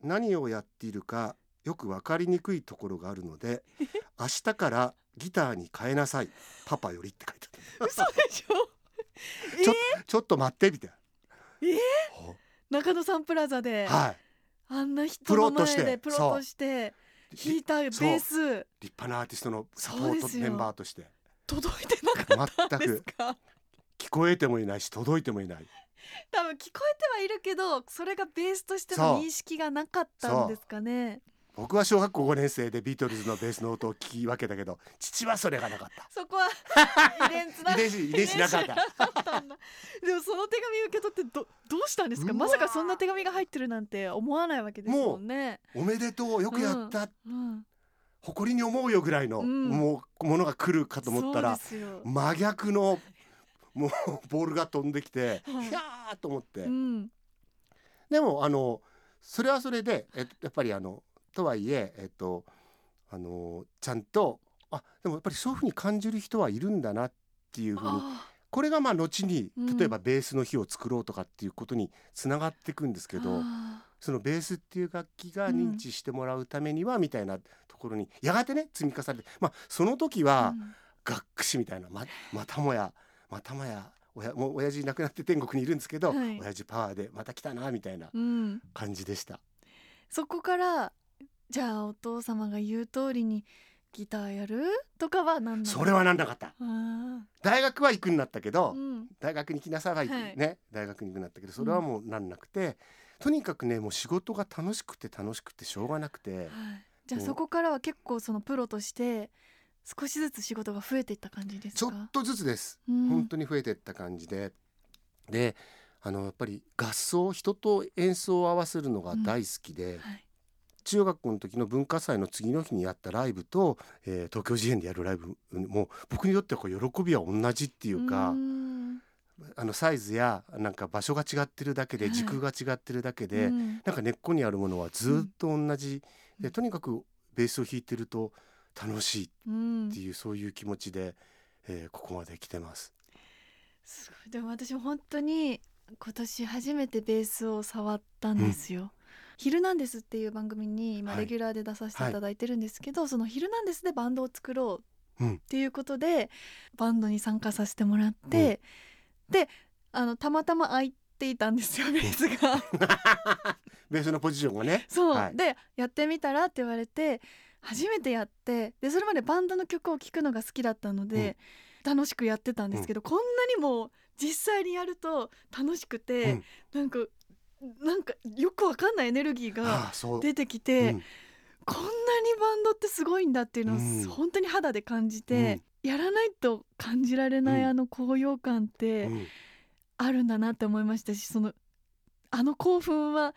Speaker 4: 何をやっているかよく分かりにくいところがあるので 明日からギターに変えなさい。パパよりって書いてあ
Speaker 3: 嘘でしょ？
Speaker 4: る ちょちょっと待ってみたいな。
Speaker 3: え？ー中野サンプラザで、
Speaker 4: はい。
Speaker 3: あんな人
Speaker 4: プ
Speaker 3: の前でプロとして弾いたベース。
Speaker 4: 立派なアーティストのサポートメンバーとして。
Speaker 3: 届いてなかったんですか？
Speaker 4: 聞こえてもいないし届いてもいない
Speaker 3: 多分聞こえてはいるけどそれがベースとしての認識がなかったんですかね。
Speaker 4: 僕は小学校5年生でビートルズのベースの音を聞き分けたけど父はそれがなかった。
Speaker 3: そこは遺伝つな
Speaker 4: 遺伝子遺伝子なかった。
Speaker 3: でもその手紙受け取ってどどうしたんですか？まさかそんな手紙が入ってるなんて思わないわけですもんね。
Speaker 4: おめでとうよくやった、
Speaker 3: うん
Speaker 4: 誇りに思うよぐらいの、
Speaker 3: うん。
Speaker 4: もうものが来るかと思ったら真逆のもうボールが飛んできて、
Speaker 3: はい。
Speaker 4: ひゃーと思って、
Speaker 3: うん。
Speaker 4: でもあのそれはそれでえやっぱりあのとはいええっとあのちゃんとあでもやっぱりそういうふうに感じる人はいるんだなっていうふうに
Speaker 3: あ
Speaker 4: これがまあ後に
Speaker 3: うん。
Speaker 4: 例えばベースの日を作ろうとかっていうことにつながっていくんですけ
Speaker 3: ー
Speaker 4: ど、
Speaker 3: あ
Speaker 4: そのベースっていう楽器が認知してもらうためにはみたいなところにやがてね積み重ねてまあその時
Speaker 3: ー
Speaker 4: は
Speaker 3: うん。
Speaker 4: がっくしみたいなままたもやまたもや親もう親父亡くなって天国にいるんですけど、
Speaker 3: はい。
Speaker 4: 親父パワーでまた来たなみたいな
Speaker 3: うん。
Speaker 4: 感じでした。
Speaker 3: そこからじゃあお父様が言う通りにギターやる？とかは何なの
Speaker 4: それはなんなかった。
Speaker 3: あ
Speaker 4: 大学は行くんだったけど、
Speaker 3: ーうん。
Speaker 4: 大学に来なさいは行く、
Speaker 3: はい。
Speaker 4: ね大学に行くんだったけどそれはもうなんなくて、とにかくねもう仕事が楽しくて楽しくてしょうがなくて
Speaker 3: はい。じゃあ
Speaker 4: う。ん
Speaker 3: そこからは結構そのプロとして少しずつ仕事が増えていった感じですか？
Speaker 4: ちょっとずつです、
Speaker 3: うん。
Speaker 4: 本当に増えてった感じで。であのやっぱり合奏人と演奏を合わせるのが大好きで、
Speaker 3: はい。
Speaker 4: 中学校の時の文化祭の次の日にやったライブと、えー東京事変でやるライブもう僕にとってはこう喜びは同じっていうか。
Speaker 3: ん。
Speaker 4: あのサイズやなんか場所が違ってるだけで
Speaker 3: はい。
Speaker 4: 軸が違ってるだけで、
Speaker 3: うん。
Speaker 4: なんか根っこにあるものはずっと同じ、
Speaker 3: うん。
Speaker 4: でとにかくベースを弾いてると楽しい
Speaker 3: うん。
Speaker 4: っていうそういう気持ちで、えーここまで来てます。
Speaker 3: すごい。でも私も本当に今年初めてベースを触ったんですよ。ヒルナンデスっていう番組に今
Speaker 4: はい。
Speaker 3: レギュラーで出させていただいてるんですけど、そのヒルナンデスでバンドを作ろう
Speaker 4: うん。
Speaker 3: っていうことでバンドに参加させてもらって、であのたまたま空いていたんですよ ベースが。
Speaker 4: ベースのポジションがね。
Speaker 3: そう、
Speaker 4: はい。
Speaker 3: でやってみたらって言われて初めてやってでそれまでバンドの曲を聴くのが好きだったので、楽しくやってたんですけど、こんなにも実際にやると楽しくて、
Speaker 4: うん。
Speaker 3: なんかなんかよくわかんないエネルギー
Speaker 4: あ
Speaker 3: が出てきて、
Speaker 4: うん。
Speaker 3: こんなにバンドってすごいんだっていうのを
Speaker 4: うん。
Speaker 3: 本当に肌で感じて、やらないと感じられない
Speaker 4: うん。
Speaker 3: あの高揚感って
Speaker 4: うん。
Speaker 3: あるんだなって思いましたしそのあの興奮は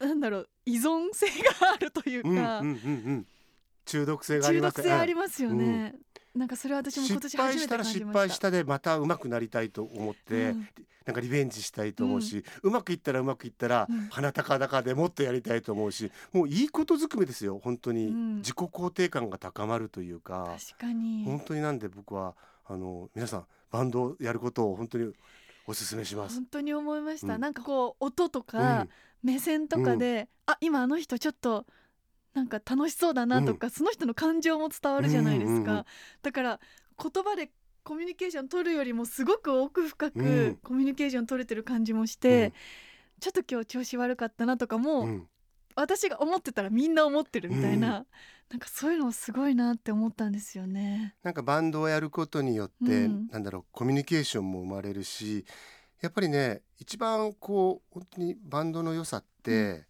Speaker 3: なんだろう依存性があるというか、
Speaker 4: うんうんうんうん。中毒性があります。
Speaker 3: 中毒性ありますよね。なんかそれは私も今年
Speaker 4: 失敗
Speaker 3: 初め
Speaker 4: してたら失
Speaker 3: 感じました。
Speaker 4: 敗したでまた上手くなりたいと思って、
Speaker 3: うん。
Speaker 4: なんかリベンジしたいと思うし、うまくいったらうまくいったら、
Speaker 3: うん。
Speaker 4: 鼻高々でもっとやりたいと思うしもういいことずくめですよ本当に、
Speaker 3: うん。
Speaker 4: 自己肯定感が高まるというか。
Speaker 3: 確かに。
Speaker 4: 本当になんで僕はあの皆さんバンドをやることを本当にお勧めします。
Speaker 3: 本当に思いました、
Speaker 4: うん。
Speaker 3: なんかこう音と
Speaker 4: う
Speaker 3: か
Speaker 4: ん。
Speaker 3: 目線とかで、あ今あの人ちょっとなんか楽しそうだなとか、その人の感情も伝わるじゃないですか、
Speaker 4: うんうんうん。
Speaker 3: だから言葉でコミュニケーション取るよりもすごく奥深く
Speaker 4: うん。
Speaker 3: コミュニケーション取れてる感じもして、
Speaker 4: うん。
Speaker 3: ちょっと今日調子悪かったなとかも、
Speaker 4: うん
Speaker 3: 私が思ってたらみんな思ってるみたいな、なんかそういうのすごいなって思ったんですよね。
Speaker 4: なんかバンドをやることによって、
Speaker 3: うん。
Speaker 4: なんだろうコミュニケーションも生まれるしやっぱりね一番こう本当にバンドの良さって、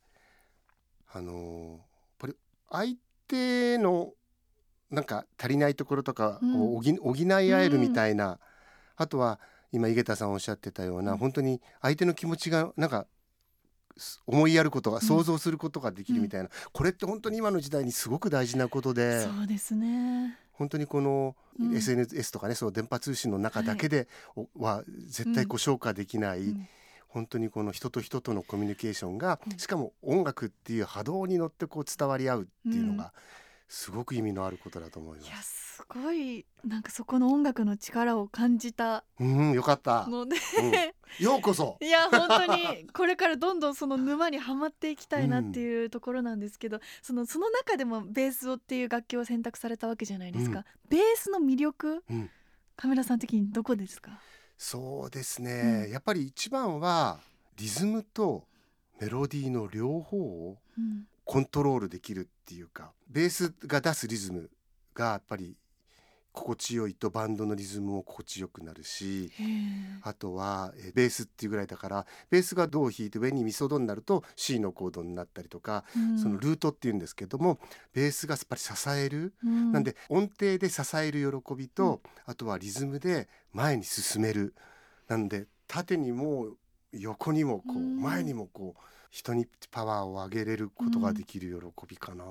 Speaker 4: あのーやっぱり相手のなんか足りないところとかを補,、補い合えるみたいな、あとは今井桁さんおっしゃってたような、
Speaker 3: うん。
Speaker 4: 本当に相手の気持ちがなんかす思いやることが
Speaker 3: ん。
Speaker 4: 想像することができるみたいな、これって本当に今の時代にすごく大事なことで。
Speaker 3: そうですね。
Speaker 4: 本当にこの
Speaker 3: うん。
Speaker 4: SNS とかね、その電波通信の中だけでおは絶対こう消化できない、
Speaker 3: うん。
Speaker 4: 本当にこの人と人とのコミュニケーションが、
Speaker 3: うん。
Speaker 4: しかも音楽っていう波動に乗ってこう伝わり合うっていうの
Speaker 3: うん。
Speaker 4: がすごく意味のあることだと思いま
Speaker 3: いや
Speaker 4: す。
Speaker 3: すごいなんかそこの音楽の力を感じた。
Speaker 4: うん、よかった。
Speaker 3: ので、
Speaker 4: ようこそ。
Speaker 3: いや本当にこれからどんどんその沼にはまっていきたいなっていうところなんですけど、そのその中でもベースをっていう楽器を選択されたわけじゃないですか、
Speaker 4: うん。
Speaker 3: ベースの魅力、
Speaker 4: うん。
Speaker 3: カメラさん的にどこですか、
Speaker 4: そうですね、
Speaker 3: うん。
Speaker 4: やっぱり一番はリズムとメロディーの両方を
Speaker 3: うん
Speaker 4: コントロールできるっていうかベースが出すリズムがやっぱり心地よいとバンドのリズムも心地よくなるしあとはえーベースっていうぐらいだからベースがドを弾いて上にミソドになると C のコードになったりとか、
Speaker 3: うん。
Speaker 4: そのルートっていうんですけどもベースがやっぱり支える、
Speaker 3: うん。
Speaker 4: なんで音程で支える喜びと、あとはリズムで前に進める。なんで縦にも横にもこう、
Speaker 3: うん。
Speaker 4: 前にもこう人にパワーを上げれることができる喜びかな。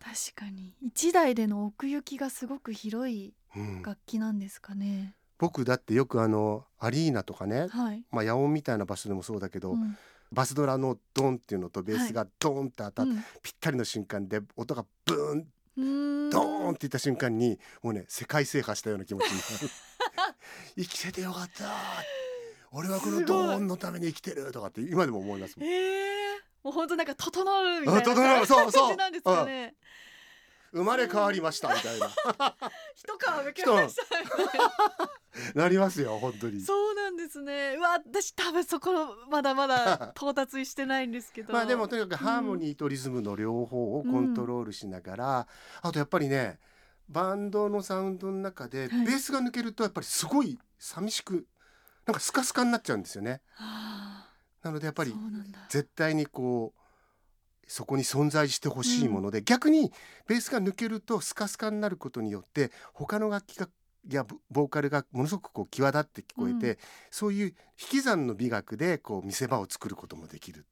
Speaker 3: 確かに。一台での奥行きがすごく広い
Speaker 4: うん。
Speaker 3: 楽器なんですかね、
Speaker 4: 僕だってよくあのアリーナとかね、
Speaker 3: はい、
Speaker 4: まあ、野音みたいな場所でもそうだけど、
Speaker 3: うん。
Speaker 4: バスドラのドンっていうのとベースがドーンって当たって、
Speaker 3: うん。
Speaker 4: ぴったりの瞬間で音がブーンドーンっていった瞬間にもうね世界制覇したような気持ちになる。生きててよかった俺はこのドーンのために生きてるとかって今でも思いますもん。
Speaker 3: ええもう本当なんか整うみたいな
Speaker 4: あ整うそうそう。
Speaker 3: 感じなんですかね。
Speaker 4: 生まれ変わりましたみたいな。
Speaker 3: 一皮むけましたな。
Speaker 4: なりますよ本当に。
Speaker 3: そうなんですね。うわ私多分そこまだまだ到達してないんですけど。
Speaker 4: まあでもとにかくハーモニーとリズムの両方をコントロールしながら、あとやっぱりねバンドのサウンドの中でベ
Speaker 3: はい。
Speaker 4: ースが抜けるとやっぱりすごい寂しくなんかスカスカになっちゃうんですよね。
Speaker 3: はあ
Speaker 4: なのでやっぱり。絶対にこうそこに存在してほしいもので、逆にベースが抜けるとスカスカになることによって他の楽器がやボボーカルがものすごくこう際立って聞こえて、
Speaker 3: う
Speaker 4: そういう引き算の美学でこう見せ場を作ることもできる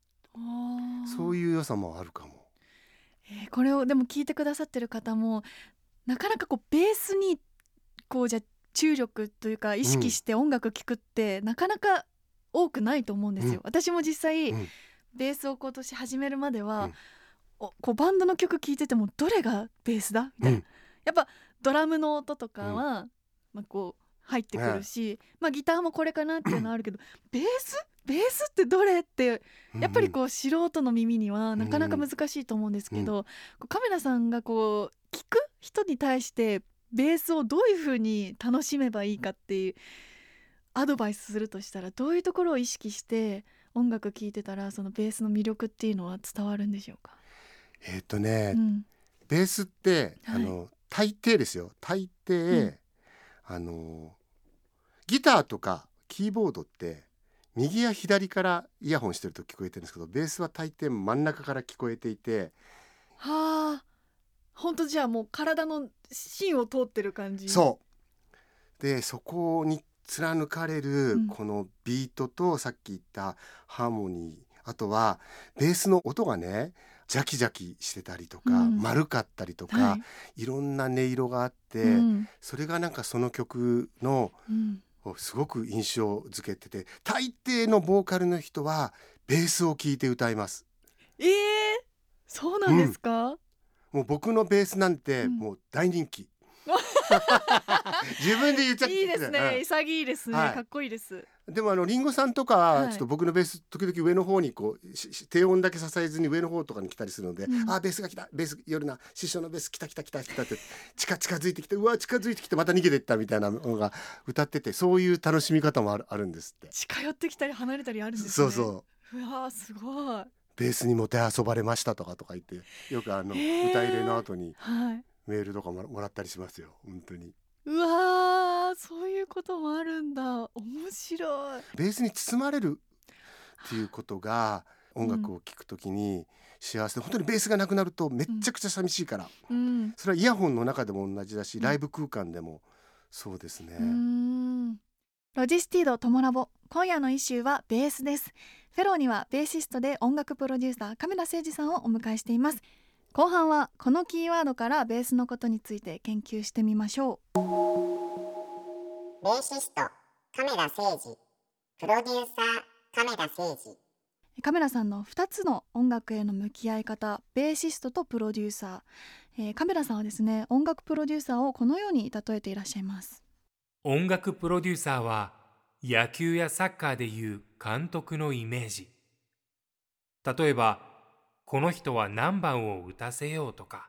Speaker 4: そう
Speaker 3: う。
Speaker 4: いう良さもあるかも。
Speaker 3: えーこれをでも聞いてくださってる方もなかなかこうベースにこうじゃ注力というか意識して音楽聴くって、なかなか多くないと思うんですよ。
Speaker 4: うん。
Speaker 3: 私も実際、
Speaker 4: うん。
Speaker 3: ベースを今年始めるまでは、
Speaker 4: うん。
Speaker 3: おこうバンドの曲聴いててもどれがベースだ？みたいな、
Speaker 4: うん。
Speaker 3: やっぱドラムの音とかは、まあ、こう入ってくるし、まあ、ギターもこれかなっていうのはあるけどベース？ベースってどれってやっぱりこう素人の耳にはなかなか難しいと思うんですけど、カメラさんがこう聞く人に対してベースをどういうふうに楽しめばいいかっていうアドバイスするとしたらどういうところを意識して音楽聴いてたらそのベースの魅力っていうのは伝わるんでしょうか、
Speaker 4: えっ、とね、
Speaker 3: うん。
Speaker 4: ベースって、
Speaker 3: はい。
Speaker 4: あの大抵ですよ。大抵、
Speaker 3: うん。
Speaker 4: あのギターとかキーボードって右や左からイヤホンしてると聞こえてるんですけどベースは大抵真ん中から聞こえていて
Speaker 3: はあ本当じゃあもう体の芯を通ってる感じ。
Speaker 4: そう。でそこに貫かれる
Speaker 3: うん。
Speaker 4: このビートとさっき言ったハーモニーあとはベースの音がねジャキジャキしてたりとか、
Speaker 3: うん。
Speaker 4: 丸かったりとか、
Speaker 3: はい。
Speaker 4: い、ろんな音色があって、
Speaker 3: うん。
Speaker 4: それがなんかその曲の
Speaker 3: うん。
Speaker 4: すごく印象づけてて大抵のボーカルの人はベースを聴いて歌います。
Speaker 3: えー、そうなんですか、
Speaker 4: もう僕のベースなんて
Speaker 3: うん。
Speaker 4: もう大人気、自分で言っちゃって。
Speaker 3: いいですね、
Speaker 4: うん。
Speaker 3: 潔いですね、
Speaker 4: はい。
Speaker 3: かっこいいです。
Speaker 4: でもあのリンゴさんとかちょっと僕のベース時々上の方にこう低音だけ支えずに上の方とかに来たりするので、
Speaker 3: うん。
Speaker 4: あーベースが来た。ベース夜な。師匠のベース来た来た来た来たって近近づいてきてうわ近づいてきてまた逃げてったみたいなのが歌っててそういう楽しみ方もあるあるんですって。
Speaker 3: 近寄ってきたり離れたりあるんですね。
Speaker 4: そうそう。
Speaker 3: うわーすごい
Speaker 4: ベースにもてあそばれましたとかとか言ってよくあの歌入れの後に
Speaker 3: はい。
Speaker 4: メールとかもらもらったりしますよ本当に。
Speaker 3: うわーそういうこともあるんだ。面白い。
Speaker 4: ベースに包まれるっていうことが音楽を聴くときに幸せで本当にベースがなくなるとめっちゃくちゃ寂しいから、
Speaker 3: うん。
Speaker 4: それはイヤホンの中でも同じだし
Speaker 3: うん。
Speaker 4: ライブ空間でもそうですね、
Speaker 3: うーんロジスティードトモラボ今夜の一周はベースです。フェローにはベーシストで音楽プロデューサー亀田誠二さんをお迎えしています。後半はこのキーワードからベースのことについて研究してみましょう。
Speaker 5: ベーシスト亀田誠二プロデューサー亀田誠二
Speaker 3: 亀田さんの2つの音楽への向き合い方ベーシストとプロデューサー、えー、亀田さんはですね音楽プロデューサーをこのように例えていらっしゃいます
Speaker 1: 音楽プロデューサーは野球やサッカーでいう監督のイメージ。例えばこの人は何番を打たせようとか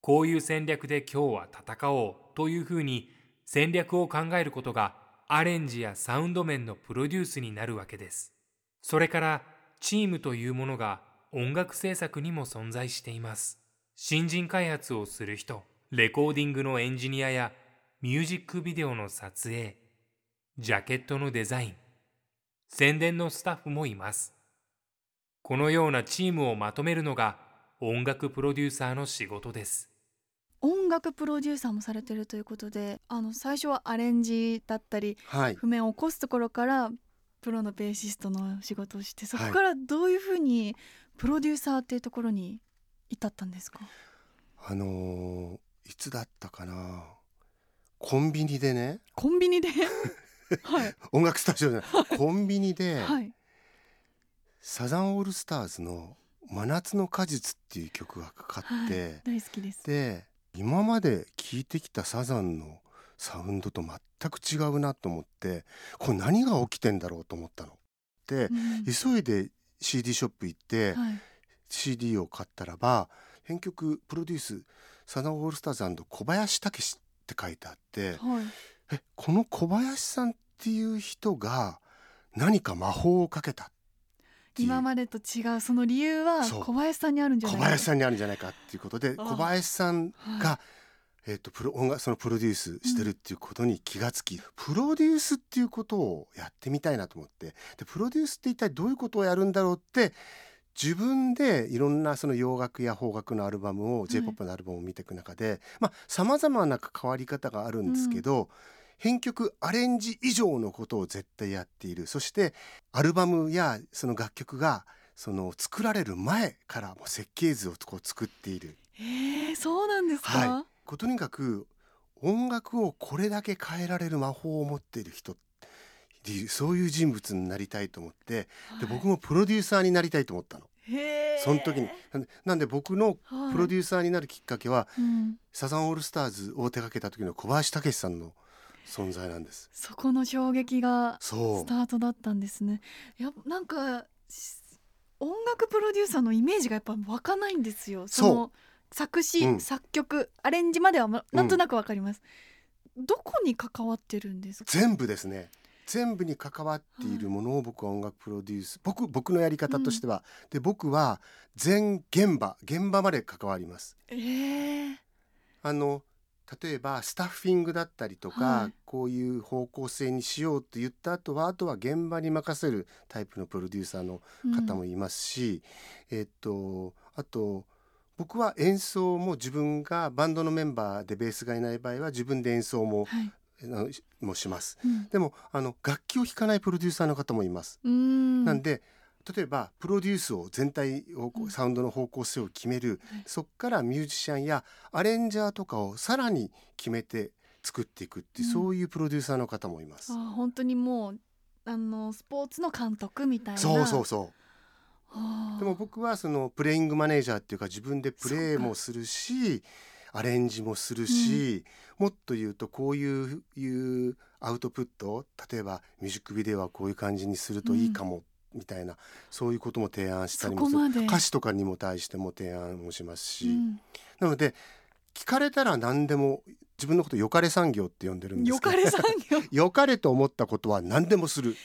Speaker 1: こういう戦略で今日は戦おうというふうに戦略を考えることがアレンジやサウンド面のプロデュースになるわけです。それからチームというものが音楽制作にも存在しています。新人開発をする人レコーディングのエンジニアやミュージックビデオの撮影ジャケットのデザイン宣伝のスタッフもいます。このようなチームをまとめるのが音楽プロデューサーの仕事です。
Speaker 3: 音楽プロデューサーもされてるということであの最初はアレンジだったり
Speaker 4: はい。
Speaker 3: 譜面を起こすところからプロのベーシストの仕事をしてそこ
Speaker 4: はい
Speaker 3: からどういうふうにプロデューサーっていうところに至ったんですか、
Speaker 4: あのーいつだったかな？コンビニでね。
Speaker 3: コンビニで？はい。
Speaker 4: 音楽スタジオじゃない。コンビニで、
Speaker 3: はい。
Speaker 4: サザンオールスターズの「真夏の果実」っていう曲がかかって、
Speaker 3: はい、大好きです。
Speaker 4: で今まで聴いてきたサザンのサウンドと全く違うなと思ってこれ何が起きてんだろうと思ったの。で
Speaker 3: うん。
Speaker 4: 急いで CD ショップ行って、
Speaker 3: はい。
Speaker 4: CD を買ったらば編曲プロデュースサザンオールスターズ小林武史って書いてあって
Speaker 3: はい。
Speaker 4: えこの小林さんっていう人が何か魔法をかけた
Speaker 3: 今までと違うその理由は小林さんにあるんじゃない
Speaker 4: 小林さんにあるんじゃないかっていうことで
Speaker 3: あ
Speaker 4: 小林さん
Speaker 3: は
Speaker 4: が、えー、とプロ音楽そのプロデュースしてるっていうことに気がつき、プロデュースっていうことをやってみたいなと思って。でプロデュースって一体どういうことをやるんだろうって自分でいろんなその洋楽や邦楽のアルバムを、
Speaker 3: い。
Speaker 4: J p o p のアルバムを見ていく中でまあさまざまな関わり方があるんですけど、編曲アレンジ以上のことを絶対やっている。そしてアルバムやその楽曲がその作られる前からもう設計図をこう作っている。
Speaker 3: えー、そうなんですか、
Speaker 4: はい。とにかく音楽をこれだけ変えられる魔法を持っている人っそういう人物になりたいと思ってで僕もプロデューサーになりたいと思ったの。その時に。なんで僕の
Speaker 3: はい。
Speaker 4: プロデューサーになるきっかけは、
Speaker 3: うん、
Speaker 4: サザンオールスターズを手掛けた時の小林武史さんの存在なんです。
Speaker 3: そこの衝撃がスタートだったんですね。いやなんかし音楽プロデューサーのイメージがやっぱ湧かないんですよ。その作詞、
Speaker 4: うん。
Speaker 3: 作曲アレンジまではなんとなくわかります、どこに関わってるんですか？
Speaker 4: 全部ですね全部に関わっているものを僕は音楽プロデュース僕僕のやり方としては、で僕は全現場現場まで関わります。
Speaker 3: えー、
Speaker 4: あの例えばスタッフィングだったりとか、
Speaker 3: はい。
Speaker 4: こういう方向性にしようと言った後はあとは現場に任せるタイプのプロデューサーの方もいますし、えっとあと僕は演奏も自分がバンドのメンバーでベースがいない場合は自分で演奏も,、もします。
Speaker 3: うん。
Speaker 4: でもあの楽器を弾かないプロデューサーの方もいます。なんで例えばプロデュースを全体をこ
Speaker 3: う
Speaker 4: うん。サウンドの方向性を決める、
Speaker 3: はい。
Speaker 4: そっからミュージシャンやアレンジャーとかをさらに決めて作っていくっていう、
Speaker 3: うん。
Speaker 4: そういうプロデューサーの方もいます。
Speaker 3: あー本当にもうあのスポーツの監督みたいな。
Speaker 4: そうそうそう。でも僕はそのプレイングマネージャーっていうか自分でプレーもするしアレンジもするし、もっと言うとこういういうアウトプット例えばミュージックビデオはこういう感じにするといいかも、みたいなそういうことも提案したりもする。歌詞とかにも対しても提案もしますし、
Speaker 3: うん。
Speaker 4: なので聞かれたら何でも自分のことよかれ産業って呼んでるんですけど。
Speaker 3: よかれ産業。
Speaker 4: よかれと思ったことは何でもする。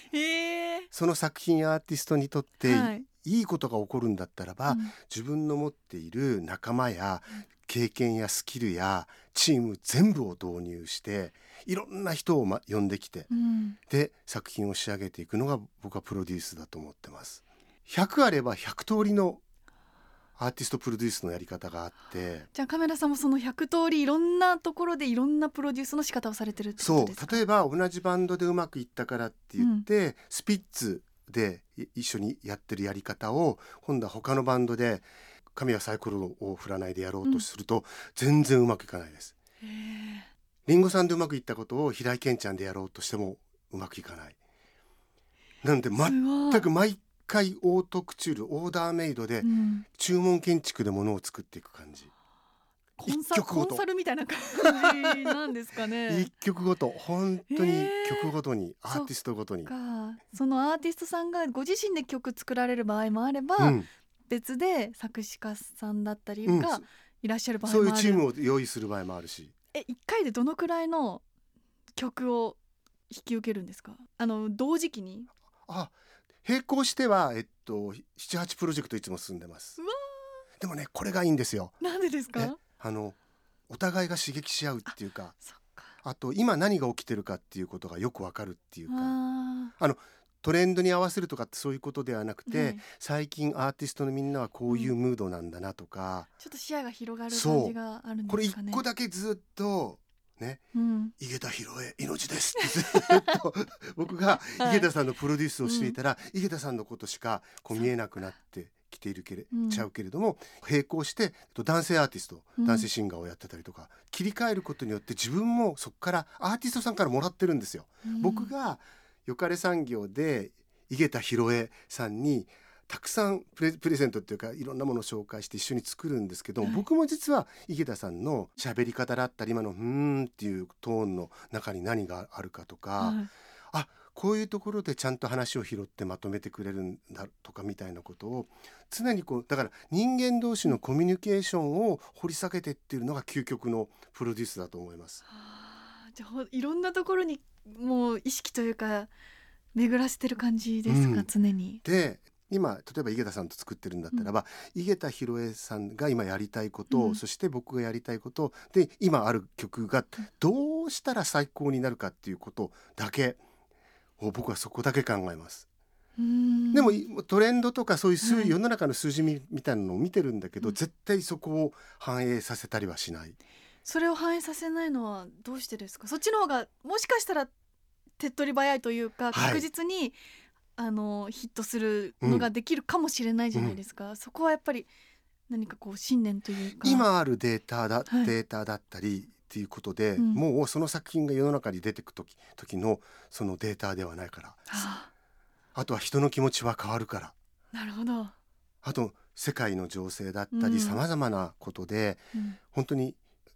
Speaker 4: その作品やアーティストにとって
Speaker 3: はい。
Speaker 4: いいことが起こるんだったらば、
Speaker 3: うん。
Speaker 4: 自分の持っている仲間や経験やスキルやチーム全部を導入していろんな人を、ま、呼んできて
Speaker 3: うん。
Speaker 4: で作品を仕上げていくのが僕はプロデュースだと思ってます。100あれば100通りのアーティストプロデュースのやり方があって
Speaker 3: じゃあカメラさんもその100通りいろんなところでいろんなプロデュースの仕方をされてるってこ
Speaker 4: そう
Speaker 3: とですか？
Speaker 4: 例えば同じバンドでうまくいったからって言って、スピッツでい一緒にやってるやり方を今度は他のバンドで神はサイコロを振らないでやろうとすると、全然うまくいかないです。
Speaker 3: へえ
Speaker 4: リンゴさんでうまくいったことを平井堅ちゃんでやろうとしてもうまくいかない。なんで、全く毎回オートクチュールオーダーメイドで
Speaker 3: うん。
Speaker 4: 注文建築でものを作っていく感じ。
Speaker 3: コンサコンサルみたいな感じなんですかね。
Speaker 4: 一曲ごと。本当に曲ごとにアーティストごとに。
Speaker 3: かそのアーティストさんがご自身で曲作られる場合もあれば、
Speaker 4: うん
Speaker 3: 別で作詞家さんだったり
Speaker 4: うん
Speaker 3: がいらっしゃる場合もある、
Speaker 4: そういうチームを用意する場合もあるし。
Speaker 3: え一回でどのくらいの曲を引き受けるんですか？あの同時期に？
Speaker 4: あ並行しては、えっと、78プロジェクトいつも進んでます。でもねこれがいいんですよ。
Speaker 3: なんでです
Speaker 4: え
Speaker 3: か
Speaker 4: あのお互いが刺激し合うっていうかあと今何が起きてるかっていうことがよくわかるっていうか。
Speaker 3: あ
Speaker 4: トレンドに合わせるとかってそういうことではなくて、
Speaker 3: はい
Speaker 4: 最近アーティストのみんなはこういうムードなんだなとか、
Speaker 3: ーちょっと視野が広がる感じがあるん
Speaker 4: これ一
Speaker 3: ですかね。
Speaker 4: 個だけずっとね
Speaker 3: うん。
Speaker 4: 井桁弘恵命ですってずっと 僕が
Speaker 3: はい
Speaker 4: 井桁さんのプロデュースをしていたら、井桁さんのことしかこう見えなくなってきているけれ、
Speaker 3: うん。
Speaker 4: ちゃうけれども並行してえっと男性アーティスト
Speaker 3: うん。
Speaker 4: 男性シンガーをやってたりとか、切り替えることによって自分もそこからアーティストさんからもらってるんですよ。
Speaker 3: うん。
Speaker 4: 僕がよかれ産業で井桁弘恵さんにたくさんプレプレゼントっていうかいろんなものを紹介して一緒に作るんですけど、
Speaker 3: はい。
Speaker 4: 僕も実は井桁さんの喋り方だったり今の「うーん」っていうトーンの中に何があるかとか、
Speaker 3: はい。
Speaker 4: あこういうところでちゃんと話を拾ってまとめてくれるんだとかみたいなことを常にこうだから人間同士のコミュニケーションを掘り下げてっていうのが究極のプロデュースだと思います。
Speaker 3: あ。ーじゃあほいろんなところにもう意識というか巡らせてる感じですか、
Speaker 4: うん
Speaker 3: 常に。
Speaker 4: で今例えば井桁さんと作ってるんだったらば、井桁弘恵さんが今やりたいこと、
Speaker 3: うん
Speaker 4: そして僕がやりたいことで今ある曲がどうしたら最高になるかっていうことだけを僕はそこだけ考えます。
Speaker 3: うん
Speaker 4: でもいトレンドとかそういう数、
Speaker 3: はい
Speaker 4: 世の中の数字みみたいなのを見てるんだけど、
Speaker 3: うん
Speaker 4: 絶対そこを反映させたりはしない。
Speaker 3: それを反映させないのはどうしてですか？そっちの方がもしかしたら手っ取り早いというか
Speaker 4: はい。
Speaker 3: 確実に、あのヒットするのができるかもしれないじゃないですか、そこはやっぱり何かこう信念というか。
Speaker 4: 今あるデータだ、
Speaker 3: はい。
Speaker 4: データだったりっていうことで、
Speaker 3: うん。
Speaker 4: もうその作品が世の中に出てく時時のそのデータではないから。
Speaker 3: は
Speaker 4: あ。とは人の気持ちは変わるから。
Speaker 3: あなるほど、
Speaker 4: あと世界の情勢だった
Speaker 3: うん。
Speaker 4: りさまざまなことで
Speaker 3: うん。
Speaker 4: 本当に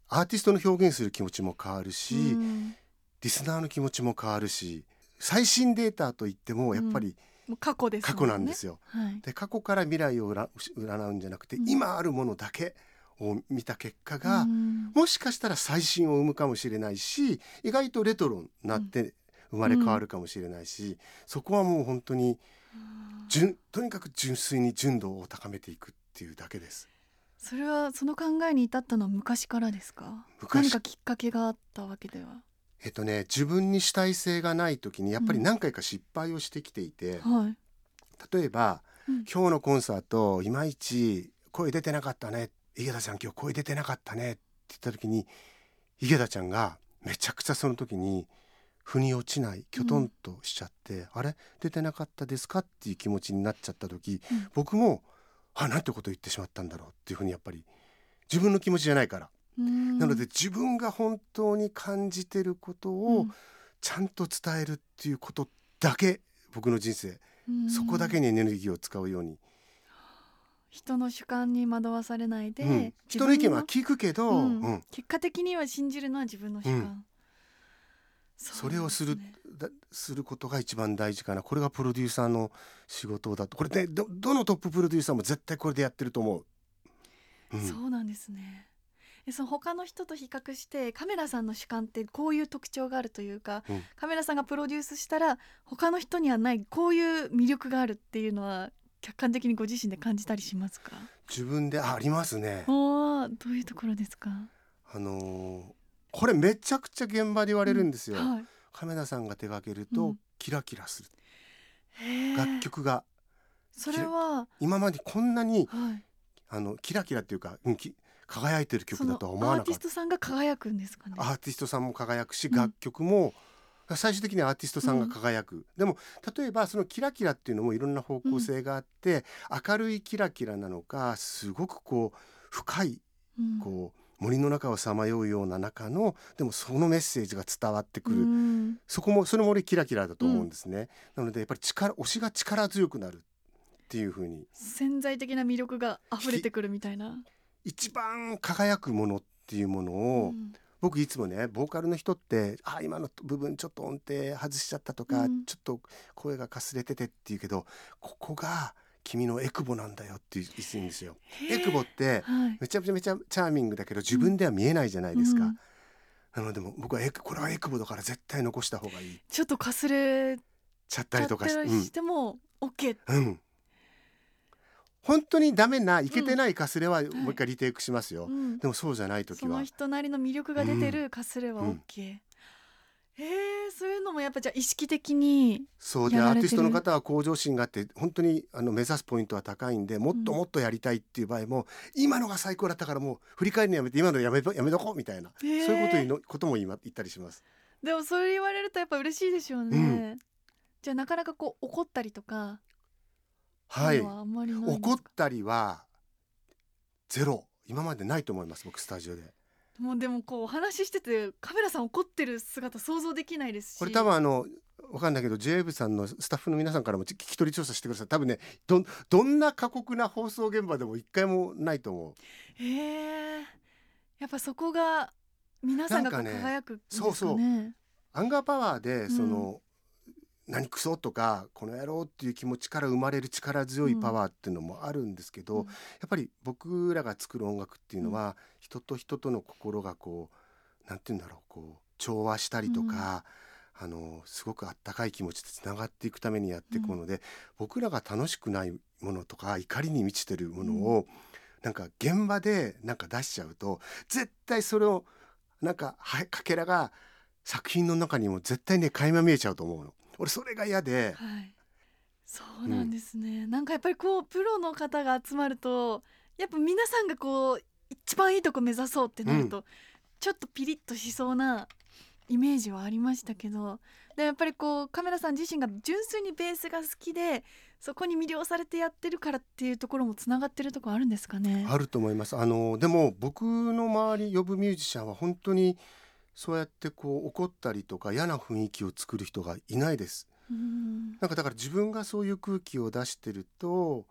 Speaker 4: アーティストの表現する気持ちも変わるし、
Speaker 3: うん。
Speaker 4: リスナーの気持ちも変わるし最新データといってもやっぱり
Speaker 3: もう過去ですも
Speaker 4: 過去なんですよ。
Speaker 3: はい、
Speaker 4: で過去から未来を占占うんじゃなくて、
Speaker 3: うん。
Speaker 4: 今あるものだけを見た結果が、
Speaker 3: うん。
Speaker 4: もしかしたら最新を生むかもしれないし意外とレトロになって生まれ変わるかもしれないし、そこはもう本当に純とにかく純粋に純度を高めていくっていうだけです。
Speaker 3: それはその考えに至ったのは昔からですか？
Speaker 4: 昔。
Speaker 3: 何かきっかけがあったわけでは。
Speaker 4: えっとね自分に主体性がない時にやっぱり何回か失敗をしてきていて、
Speaker 3: はい。
Speaker 4: 例えば、
Speaker 3: うん。
Speaker 4: 今日のコンサートいまいち声出てなかったね。井桁ちゃん今日声出てなかったね。って言った時に井桁ちゃんがめちゃくちゃその時に腑に落ちないきょとんとしちゃって、あれ？出てなかったですか？っていう気持ちになっちゃった時、
Speaker 3: うん。
Speaker 4: 僕もあなんてこと言ってしまったんだろうっていうふうにやっぱり自分の気持ちじゃないから、
Speaker 3: うん。
Speaker 4: なので自分が本当に感じてることをちゃんと伝えるっていうことだけ僕の人生、
Speaker 3: うん。
Speaker 4: そこだけにエネルギーを使うように、
Speaker 3: 人の主観に惑わされないで、
Speaker 4: うん。人の意見は聞くけど、
Speaker 3: うん。
Speaker 4: うん。
Speaker 3: 結果的には信じるのは自分の主観、
Speaker 4: うんそれをするだすることが一番大事かな。これがプロデューサーの仕事だと。これねどどのトッププロデューサーも絶対これでやってると思う。うん。
Speaker 3: そうなんですね。えその他の人と比較してカメラさんの主観ってこういう特徴があるというか、
Speaker 4: うん。
Speaker 3: カメラさんがプロデュースしたら他の人にはないこういう魅力があるっていうのは客観的にご自身で感じたりしますか？
Speaker 4: 自分であありますね。
Speaker 3: おーどういうところですか？
Speaker 4: あのーこれめちゃくちゃ現場で言われるん。ですよ。
Speaker 3: はい。
Speaker 4: カメラさんが手掛けると
Speaker 3: うん。
Speaker 4: キラキラする、楽曲が
Speaker 3: それは、
Speaker 4: 今までこんなに
Speaker 3: はい、
Speaker 4: あのキラキラっていうか、うんき輝いてる曲だとは思わなかった。
Speaker 3: アーティストさんが輝くんですかね。
Speaker 4: アーティストさんも輝くし
Speaker 3: うん。
Speaker 4: 楽曲も、最終的にはアーティストさんが輝く、でも例えばそのキラキラっていうのもいろんな方向性があって、明るいキラキラなのかすごくこう深い
Speaker 3: うん。
Speaker 4: こう森の中をさまようような中のでもそのメッセージが伝わってくる、
Speaker 3: うん。
Speaker 4: そこもそれも俺キラキラだと思うんですね、なのでやっぱり力推しが力強くなるっていう風に。
Speaker 3: 潜在的な魅力が溢れてくるみたいな、
Speaker 4: 一番輝くものっていうものを、
Speaker 3: うん。
Speaker 4: 僕いつもねボーカルの人って「あ今の部分ちょっと音程外しちゃった」とか、
Speaker 3: うん。
Speaker 4: ちょっと声がかすれててって言うけどここが君のエクボなんだよって言うんですよ。エクボって
Speaker 3: はい。
Speaker 4: めちゃめちゃめちゃチャーミングだけど自分では見えないじゃないですか。
Speaker 3: うん。
Speaker 4: なのでも僕はエクこれはエクボだから絶対残した方がいい。
Speaker 3: ちょっとかすれ
Speaker 4: ちゃったりとかして
Speaker 3: も OK、
Speaker 4: うん、うん、本当にダメないけてないかすれはもう一回リテイクしますよ。
Speaker 3: うん。
Speaker 4: でもそうじゃない時は。
Speaker 3: その人なりの魅力が出てるかすれは
Speaker 4: うん
Speaker 3: OK、えー、そういうのもやっぱじゃあ意識的に
Speaker 4: そうでアーティストの方は向上心があって本当にあの目指すポイントは高いんでもっともっとやりたいっていう場合も、今のが最高だったからもう振り返るのやめて今のやめとやめとこうみたいな、そういうことにのことも言いま言ったりします。
Speaker 3: でもそれ言われるとやっぱ嬉しいでしょうね、じゃあなかなかこう怒ったりとか
Speaker 4: はい。怒ったりはゼロ。今までないと思います僕スタジオで。
Speaker 3: もうでもこうお話ししててカメラさん怒ってる姿想像できないですし。
Speaker 4: これ多分あのわかんないけど j ブさんのスタッフの皆さんからも聞き取り調査してください。多分ねどんどんな過酷な放送現場でも一回もないと思う。
Speaker 3: へえ。やっぱそこが皆さんが輝くんですかね。
Speaker 4: そうそう。アンガーパワーで
Speaker 3: うん。
Speaker 4: その、何クソとかこの野郎っていう気持ちから生まれる力強いパワーっていうのもあるんですけど、
Speaker 3: うん。
Speaker 4: やっぱり僕らが作る音楽っていうのは、人と人との心がこうなんて言うんだろうこう調和したりとか、あのすごくあったかい気持ちでつながっていくためにやっていくもので、僕らが楽しくないものとか怒りに満ちてるものを、なんか現場でなんか出しちゃうと絶対それをなんかはかけらが作品の中にも絶対ね垣間見えちゃうと思うの。俺それが嫌で、
Speaker 3: はいそうなんですね、なんかやっぱりこうプロの方が集まるとやっぱ皆さんがこう一番いいとこ目指そうってなると、ちょっとピリッとしそうなイメージはありましたけどでやっぱりこうカメラさん自身が純粋にベースが好きでそこに魅了されてやってるからっていうところもつながってるところあるんですかね？
Speaker 4: あると思います。あのでも僕の周り呼ぶミュージシャンは本当にそうやってこう怒ったりとか嫌な雰囲気を作る人がいないです。
Speaker 3: うん。
Speaker 4: なんかだから自分がそういう空気を出してると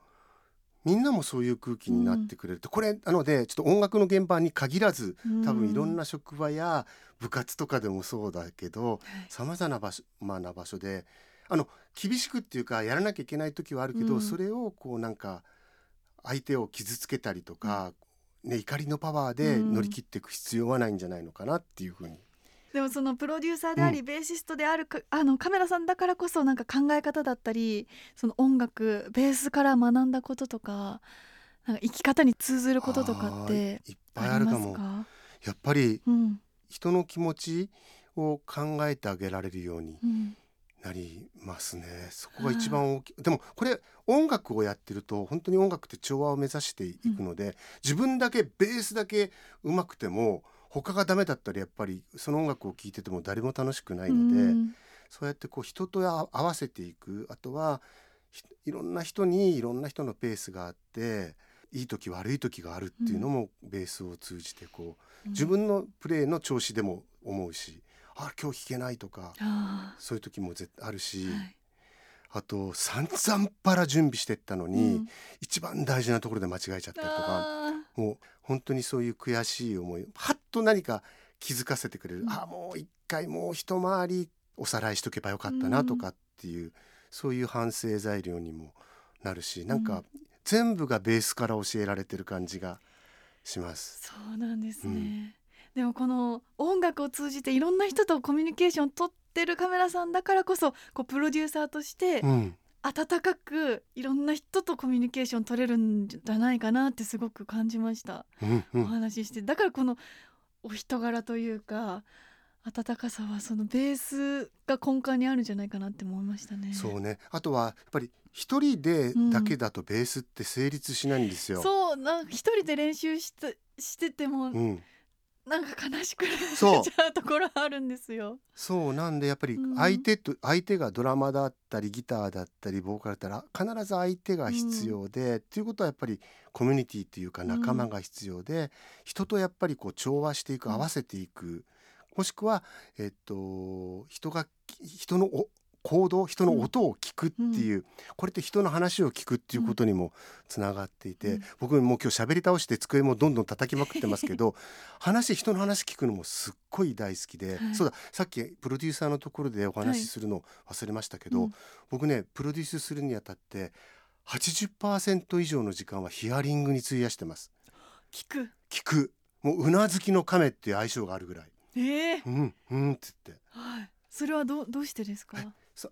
Speaker 4: みんなもそういう空気になってくれると、これなのでちょっと音楽の現場に限らず多分いろんな職場や部活とかでもそうだけどさまざまな場所,、まあ、な場所であの厳しくっていうかやらなきゃいけない時はあるけど、
Speaker 3: うん。
Speaker 4: それをこうなんか相手を傷つけたりとか、ね、怒りのパワーで乗り切っていく必要はないんじゃないのかなっていうふうに。
Speaker 3: でもそのプロデューサーであり、ベーシストであるかあのカメラさんだからこそなんか考え方だったりその音楽ベースから学んだこととかなんか生き方に通ずることとかっ
Speaker 4: あ
Speaker 3: て
Speaker 4: ーいっぱい
Speaker 3: あ
Speaker 4: るかも。
Speaker 3: か？
Speaker 4: やっぱり
Speaker 3: うん。
Speaker 4: 人の気持ちを考えてあげられるように
Speaker 3: うん
Speaker 4: なりますね。そこが一番大きい。でもこれ音楽をやってると本当に音楽って調和を目指していくので、自分だけベースだけ上手くても他がダメだったらやっぱりその音楽を聴いてても誰も楽しくないので、
Speaker 3: うん。
Speaker 4: そうやってこう人とあ合わせていく。あとはひいろんな人にいろんな人のペースがあっていい時悪い時があるっていうのもベースを通じてこう自分のプレーの調子でも思うしあ今日弾けないとか
Speaker 3: あ
Speaker 4: そういう時もあるし、
Speaker 3: ーはい。
Speaker 4: あと散々パラ準備してったのに、
Speaker 3: うん。
Speaker 4: 一番大事なところで間違えちゃったりとか
Speaker 3: あ
Speaker 4: もう本当にそういう悔しい思いはっと何か気づかせてくれる、
Speaker 3: うん
Speaker 4: あもう一回もう一回りおさらいしとけばよかったなとかっていう、そういう反省材料にもなるしなんか全部がベースから教えられてる感じがします。
Speaker 3: そうなんですね、
Speaker 4: うん
Speaker 3: でもこの音楽を通じていろんな人とコミュニケーションを取ってるカメラさんだからこそこうプロデューサーとして
Speaker 4: うん、
Speaker 3: 温かくいろんな人とコミュニケーション取れるんじゃないかなってすごく感じました、
Speaker 4: うん、う
Speaker 3: お
Speaker 4: ん、
Speaker 3: 話ししてだからこのお人柄というか温かさはそのベースが根幹にあるんじゃないかなって思いましたね。
Speaker 4: そうね。あとはやっぱり一人でだけだとベースって成立しないんですよ。
Speaker 3: そうなんか一人で練習してしてても
Speaker 4: うん、
Speaker 3: なんか悲しくなっちゃうところあるんですよ。
Speaker 4: そうなんでやっぱり
Speaker 3: うん。
Speaker 4: 相手と、相手がドラマだったりギターだったりボーカルだったら必ず相手が必要で、っていうことはやっぱりコミュニティっていうか仲間が必要で、人とやっぱりこう調和していく
Speaker 3: うん。
Speaker 4: 合わせていく、もしくはえっと人が人のお行動人の音を聞くっていう、これって人の話を聞くっていうことにもつながっていて、
Speaker 3: うん。
Speaker 4: 僕もう今日喋り倒して机もどんどん叩きまくってますけど 話人の話聞くのもすっごい大好きで、
Speaker 3: はい。
Speaker 4: そうださっきプロデューサーのところでお話しするの忘れましたけど、
Speaker 3: うん。
Speaker 4: 僕ねプロデュースするにあたって80%以上の時間はヒアリングに費やしてます。
Speaker 3: 聞く。
Speaker 4: 聞く。もううなずきの亀っていう相性があるぐらい。
Speaker 3: ええ
Speaker 4: うんうんって言って。
Speaker 3: はい。それはどうどうしてですか？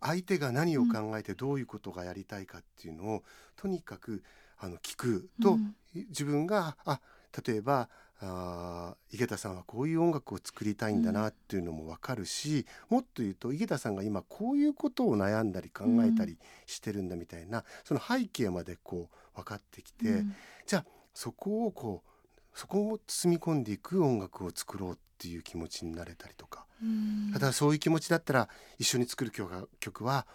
Speaker 4: 相手が何を考えてどういうことがやりたいかっていうのを、とにかくあの聞くと、
Speaker 3: うん。
Speaker 4: 自分があ例えばあー井桁さんはこういう音楽を作りたいんだなっていうのも分かるし、もっと言うと井桁さんが今こういうことを悩んだり考えたりしてるんだみたいな、その背景までこう分かってきて、
Speaker 3: うん。
Speaker 4: じゃあそこをこうそこを包み込んでいく音楽を作ろうっていう気持ちになれたりとか。
Speaker 3: うん。
Speaker 4: ただそういう気持ちだったら一緒に作る曲が曲は、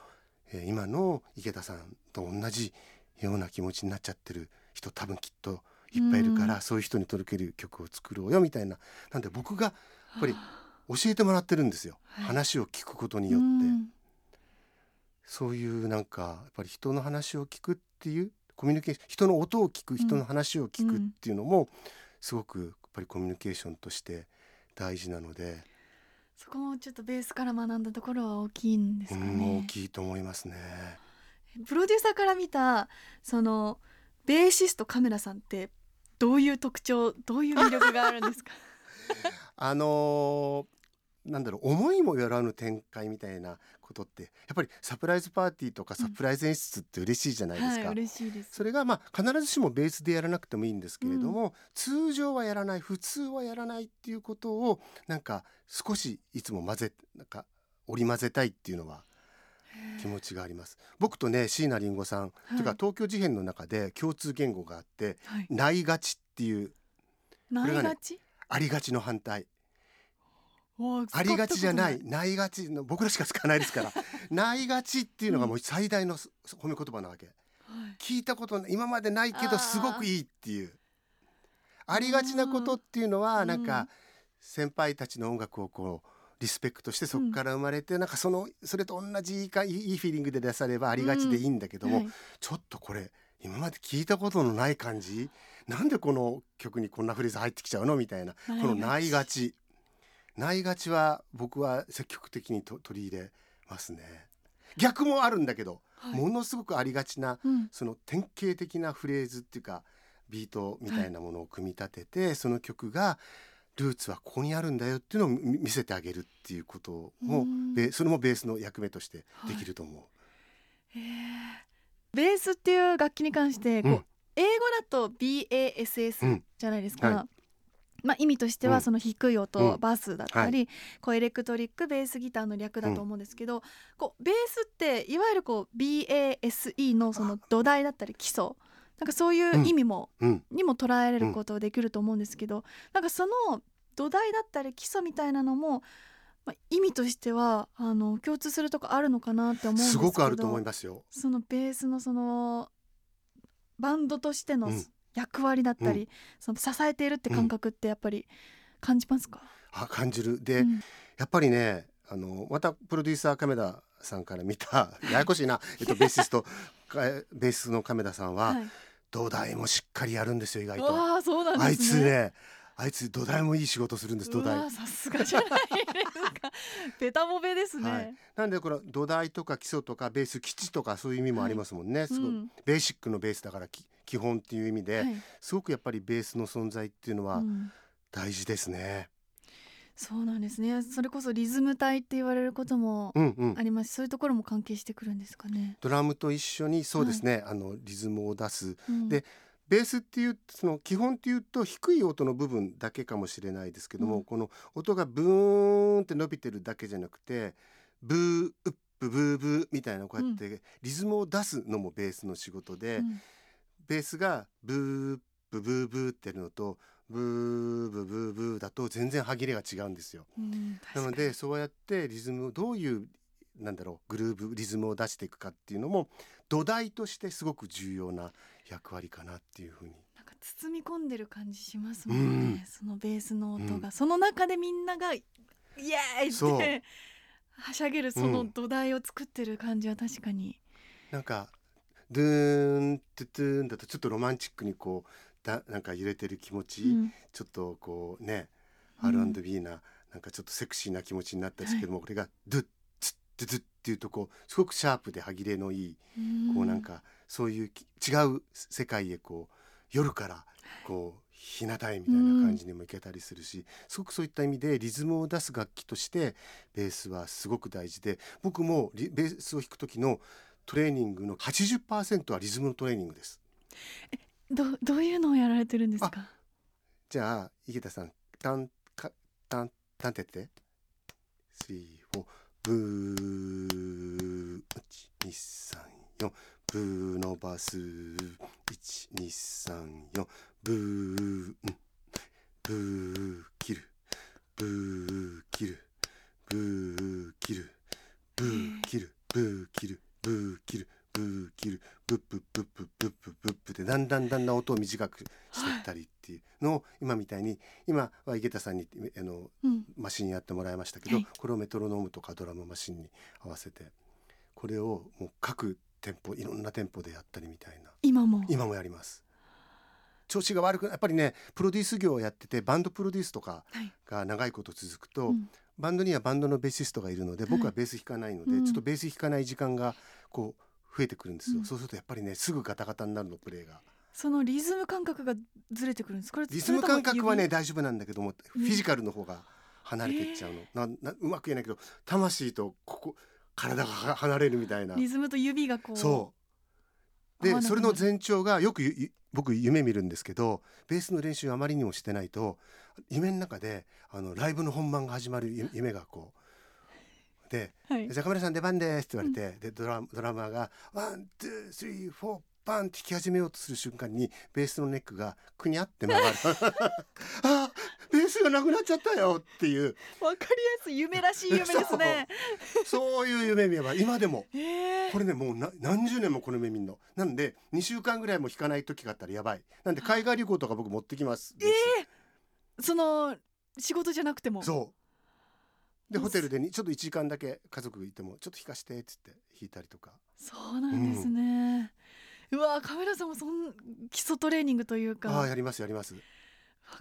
Speaker 4: えー今の池田さんと同じような気持ちになっちゃってる人多分きっといっぱいいるから、
Speaker 3: うん。
Speaker 4: そういう人に届ける曲を作ろうよみたいな。なんで僕がやっぱり教えてもらってるんですよ、
Speaker 3: はい。
Speaker 4: 話を聞くことによって、
Speaker 3: うん。
Speaker 4: そういうなんかやっぱり人の話を聞くっていうコミュニケーション人の音を聞く人の話を聞くっていうのも、すごくやっぱりコミュニケーションとして大事なので、
Speaker 3: そこもちょっとベースから学んだところは大きいんですか
Speaker 4: うん大
Speaker 3: ね。
Speaker 4: きいと思いますね。
Speaker 3: プロデューサーから見たそのベーシストカメラさんってどういう特徴どういう魅力があるんですか？
Speaker 4: あのーなんだろう思いもよらぬ展開みたいなことってやっぱりサプライズパーティーとかサプライズ演出って嬉しいじゃないですか。
Speaker 3: はい嬉しいです。
Speaker 4: それがまあ必ずしもベースでやらなくてもいいんですけれども、通常はやらない普通はやらないっていうことをなんか少しいつも混ぜなんか織り交ぜたいっていうのは気持ちがあります。僕とね椎名林檎さん、
Speaker 3: はい
Speaker 4: というか東京事変の中で共通言語があって
Speaker 3: はい。
Speaker 4: ないがちっていうね
Speaker 3: いがち？
Speaker 4: ありがちの反対。
Speaker 3: わ
Speaker 4: ありがちじゃない。ないがちの僕らしか使わないですから。ないがちっていうのがもう最大のす褒め言葉なわけ。聞いたこと今までないけどすごくいいっていう。ありがちなことっていうのは
Speaker 3: うん。
Speaker 4: なんか先輩たちの音楽をこうリスペクトしてそこから生まれてなんかそのそれと同じいいかいいフィーリングで出さればありがちでいいんだけども、
Speaker 3: はい。
Speaker 4: ちょっとこれ今まで聞いたことのない感じ。なんでこの曲にこんなフレーズ入ってきちゃうの？みたいな。このないがちないがちは僕は積極的にと取り入れますね。逆もあるんだけど、
Speaker 3: はい。
Speaker 4: ものすごくありがちな
Speaker 3: うん。
Speaker 4: その典型的なフレーズっていうかビートみたいなものを組み立てて、その曲がルーツはここにあるんだよっていうのを見見せてあげるっていうこともそれもベースの役目としてできると思う。
Speaker 3: へー。ベースっていう楽器に関してこう、
Speaker 4: うん。
Speaker 3: 英語だと BASS
Speaker 4: うん。
Speaker 3: じゃないですか、
Speaker 4: は
Speaker 3: まあ、意味として
Speaker 4: うん。
Speaker 3: はその低い音、
Speaker 4: うん。
Speaker 3: バスだったり、こうエレクトリックベースギターの略だと思うんですけど、こうベースっていわゆるこう BASE のその土台だったり基礎なんかそういう意味も、
Speaker 4: うん。
Speaker 3: にも捉えられることできると思うんですけど、なんかその土台だったり基礎みたいなのも、まあ、意味としてはあの共通するとこあるのかなって思うんです
Speaker 4: す
Speaker 3: けど
Speaker 4: ごくあると思いますよ。
Speaker 3: そのベースのそのバンドとしての
Speaker 4: うん
Speaker 3: 役割だったり、
Speaker 4: う
Speaker 3: その支えているって感覚ってやっぱり感じますか、
Speaker 4: あ感じる。で、
Speaker 3: うん。
Speaker 4: やっぱりねあのまたプロデューサー亀田さんから見たややこしいな、えっと、ベーシストかベースの亀田さんは、
Speaker 3: はい、
Speaker 4: 土台もしっかりやるんですよ意外と。
Speaker 3: わあそうなん
Speaker 4: あいつねあいつ土台もいい仕事するんです土台。
Speaker 3: ー。さすがじゃないですか。ベタボベですね、
Speaker 4: はい、なんでこの土台とか基礎とかベース基地とかそういう意味もありますもんね、すごい
Speaker 3: うん。
Speaker 4: ベーシックのベースだからき基本っていう意味で、
Speaker 3: はい。
Speaker 4: すごくやっぱりベースの存在っていうのは
Speaker 3: うん。
Speaker 4: 大事ですね。
Speaker 3: そうなんですね。それこそリズム体って言われることも
Speaker 4: うんうん。
Speaker 3: あります。しそういうところも関係してくるんですかね、
Speaker 4: ドラムと一緒にそうですね、あのリズムを出す。
Speaker 3: うん。
Speaker 4: でベースっていうその基本っていうと低い音の部分だけかもしれないですけども、
Speaker 3: うん。
Speaker 4: この音がブーンって伸びてるだけじゃなくてブーウップブーブーみたいなこうやってリズムを出すのもベースの仕事で、
Speaker 3: うん
Speaker 4: ベースがブーブブーブーってやるのとブーブブーブーだと全然歯切れが違うんですよ。なのでそうやってリズムをどういうなんだろうグルーブリズムを出していくかっていうのも土台としてすごく重要な役割かなっていうふうに。
Speaker 3: なんか包み込んでる感じしますもんね、
Speaker 4: うん。
Speaker 3: そのベースの音が、
Speaker 4: うん。
Speaker 3: その中でみんながイエーイってはしゃげるその土台を作ってる感じは確かに、
Speaker 4: なんかドゥーントゥトゥーンだとちょっとロマンチックにこうだなんか揺れてる気持ち、
Speaker 3: うん。
Speaker 4: ちょっとこうね
Speaker 3: うん。
Speaker 4: R&B な、なんかちょっとセクシーな気持ちになったんですけども、これがドゥッツッドゥッっていうとこうすごくシャープで歯切れのいいこうなんかそういうき違う世界へこう夜からこう日向へみたいな感じにもいけたりするし、すごくそういった意味でリズムを出す楽器としてベースはすごく大事で僕もリベースを弾く時のトレーニングの80%はリズムのトレーニングです。
Speaker 3: どどういうのをやられてるんですか？
Speaker 4: じゃあ池田さんタンカタンタンって？やってスリーフォーブー1234ブー伸ばす。1234ブーうん。ブー切る。ブー切る。ブー切る。ブー。切る。ブー切るブー切るブー切るブップブップブップブップでだんだんだんだん音を短くしていったりっていうのを今みたいに今は池田さんにあの
Speaker 3: うん。
Speaker 4: マシンやってもらいましたけど、
Speaker 3: はい。
Speaker 4: これをメトロノームとかドラムマシンに合わせてこれをもう各店舗いろんな店舗でやったりみたいな。
Speaker 3: 今も。
Speaker 4: 今もやります。調子が悪くやっぱりねプロデュース業をやっててバンドプロデュースとか
Speaker 3: はい。
Speaker 4: が長いこと続くと、
Speaker 3: うん
Speaker 4: バンドにはバンドのベーシストがいるので僕はベース弾かないので、
Speaker 3: うん。
Speaker 4: ちょっとベース弾かない時間がこう増えてくるんですよ、
Speaker 3: うん。
Speaker 4: そうするとやっぱりねすぐガタガタになるのプレーが。
Speaker 3: そのリズム感覚がずれてくるんです。これ
Speaker 4: リズム感覚はね大丈夫なんだけども
Speaker 3: うん。
Speaker 4: フィジカルの方が離れていっちゃうの、ななうまく言えないけど魂とここ体がは離れるみたいな。
Speaker 3: 指リズムと指がこう。
Speaker 4: そうでそれの前兆がよく僕夢見るんですけどベースの練習あまりにもしてないと夢の中であのライブの本番が始まるゆ 夢がこう。で
Speaker 3: はい「
Speaker 4: じゃあ亀田さん出番です」って言われて、でドラドラマーが「 one two three four パン」って弾き始めようとする瞬間にベースのネックがくにゃって曲がる。あベースがなくなっちゃったよっていう。
Speaker 3: わかりやすい夢らしい夢ですね。
Speaker 4: そう。いう夢見れば今でも。
Speaker 3: ええ。
Speaker 4: これねもうな何十年もこの夢見んの。なんで2週間ぐらいも弾かない時があったらやばい。なんで海外旅行とか僕持ってきますベース
Speaker 3: その仕事じゃなくても。
Speaker 4: そう。で
Speaker 3: うん
Speaker 4: ホテルでにちょっと1時間だけ家族いてもちょっと弾かしてっつって弾いたりとか。
Speaker 3: そうなんですね、うわカメラさんもそん基礎トレーニングというか。
Speaker 4: ああやりますやります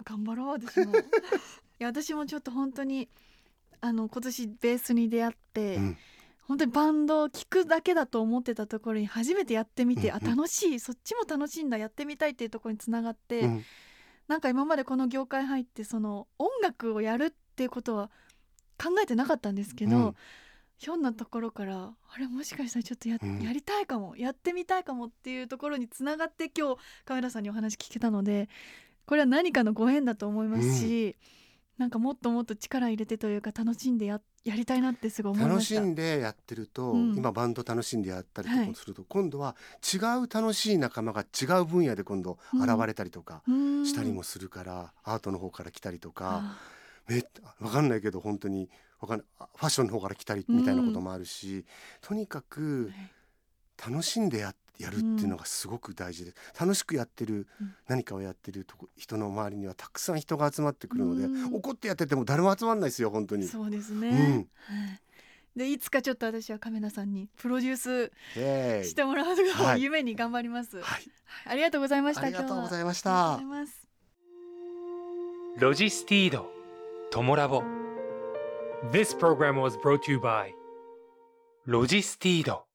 Speaker 3: 頑張ろう私も。いや私もちょっと本当にあの今年ベースに出会って、
Speaker 4: うん。
Speaker 3: 本当にバンドを聴くだけだと思ってたところに初めてやってみて、
Speaker 4: うんうん。
Speaker 3: あ楽しいそっちも楽しいんだやってみたいっていうところにつながって、
Speaker 4: うん。
Speaker 3: なんか今までこの業界入ってその音楽をやるっていうことは考えてなかったんですけど、
Speaker 4: うん。
Speaker 3: ひょんなところからあれもしかしたらちょっとや,、
Speaker 4: うん。
Speaker 3: やりたいかもやってみたいかもっていうところにつながって今日カメラさんにお話聞けたのでこれは何かのご縁だと思いますし、なんかもっともっと力入れてというか楽しんでややりたいなってすごい思いま
Speaker 4: 楽
Speaker 3: した。
Speaker 4: しんでやってると、
Speaker 3: うん。
Speaker 4: 今バンド楽しんでやったりと
Speaker 3: はい
Speaker 4: かすると、今度は違う楽しい仲間が違う分野で今度現れたりとか
Speaker 3: うん。
Speaker 4: したりもするから、アートの方から来たりとか
Speaker 3: あ
Speaker 4: めわかんないけど本当にわかんファッションの方から来たりみたいなこともあるし、とにかく楽しんでややるっていうのがすごく大事で、楽しくやってる、
Speaker 3: うん。
Speaker 4: 何かをやってるとこ人の周りにはたくさん人が集まってくるので、
Speaker 3: うん。
Speaker 4: 怒ってやってても誰も集まんないですよ本当に。
Speaker 3: そうですね、でいつかちょっと私は亀田さんにプロデュースしてもらうのを
Speaker 4: はい。
Speaker 3: 夢に頑張ります、
Speaker 4: はい、
Speaker 3: はい。ありがとうございました
Speaker 4: ありがとうございました
Speaker 3: りがとうございます。
Speaker 1: ロジスティードトモラボ。This program was brought to you by ロジスティード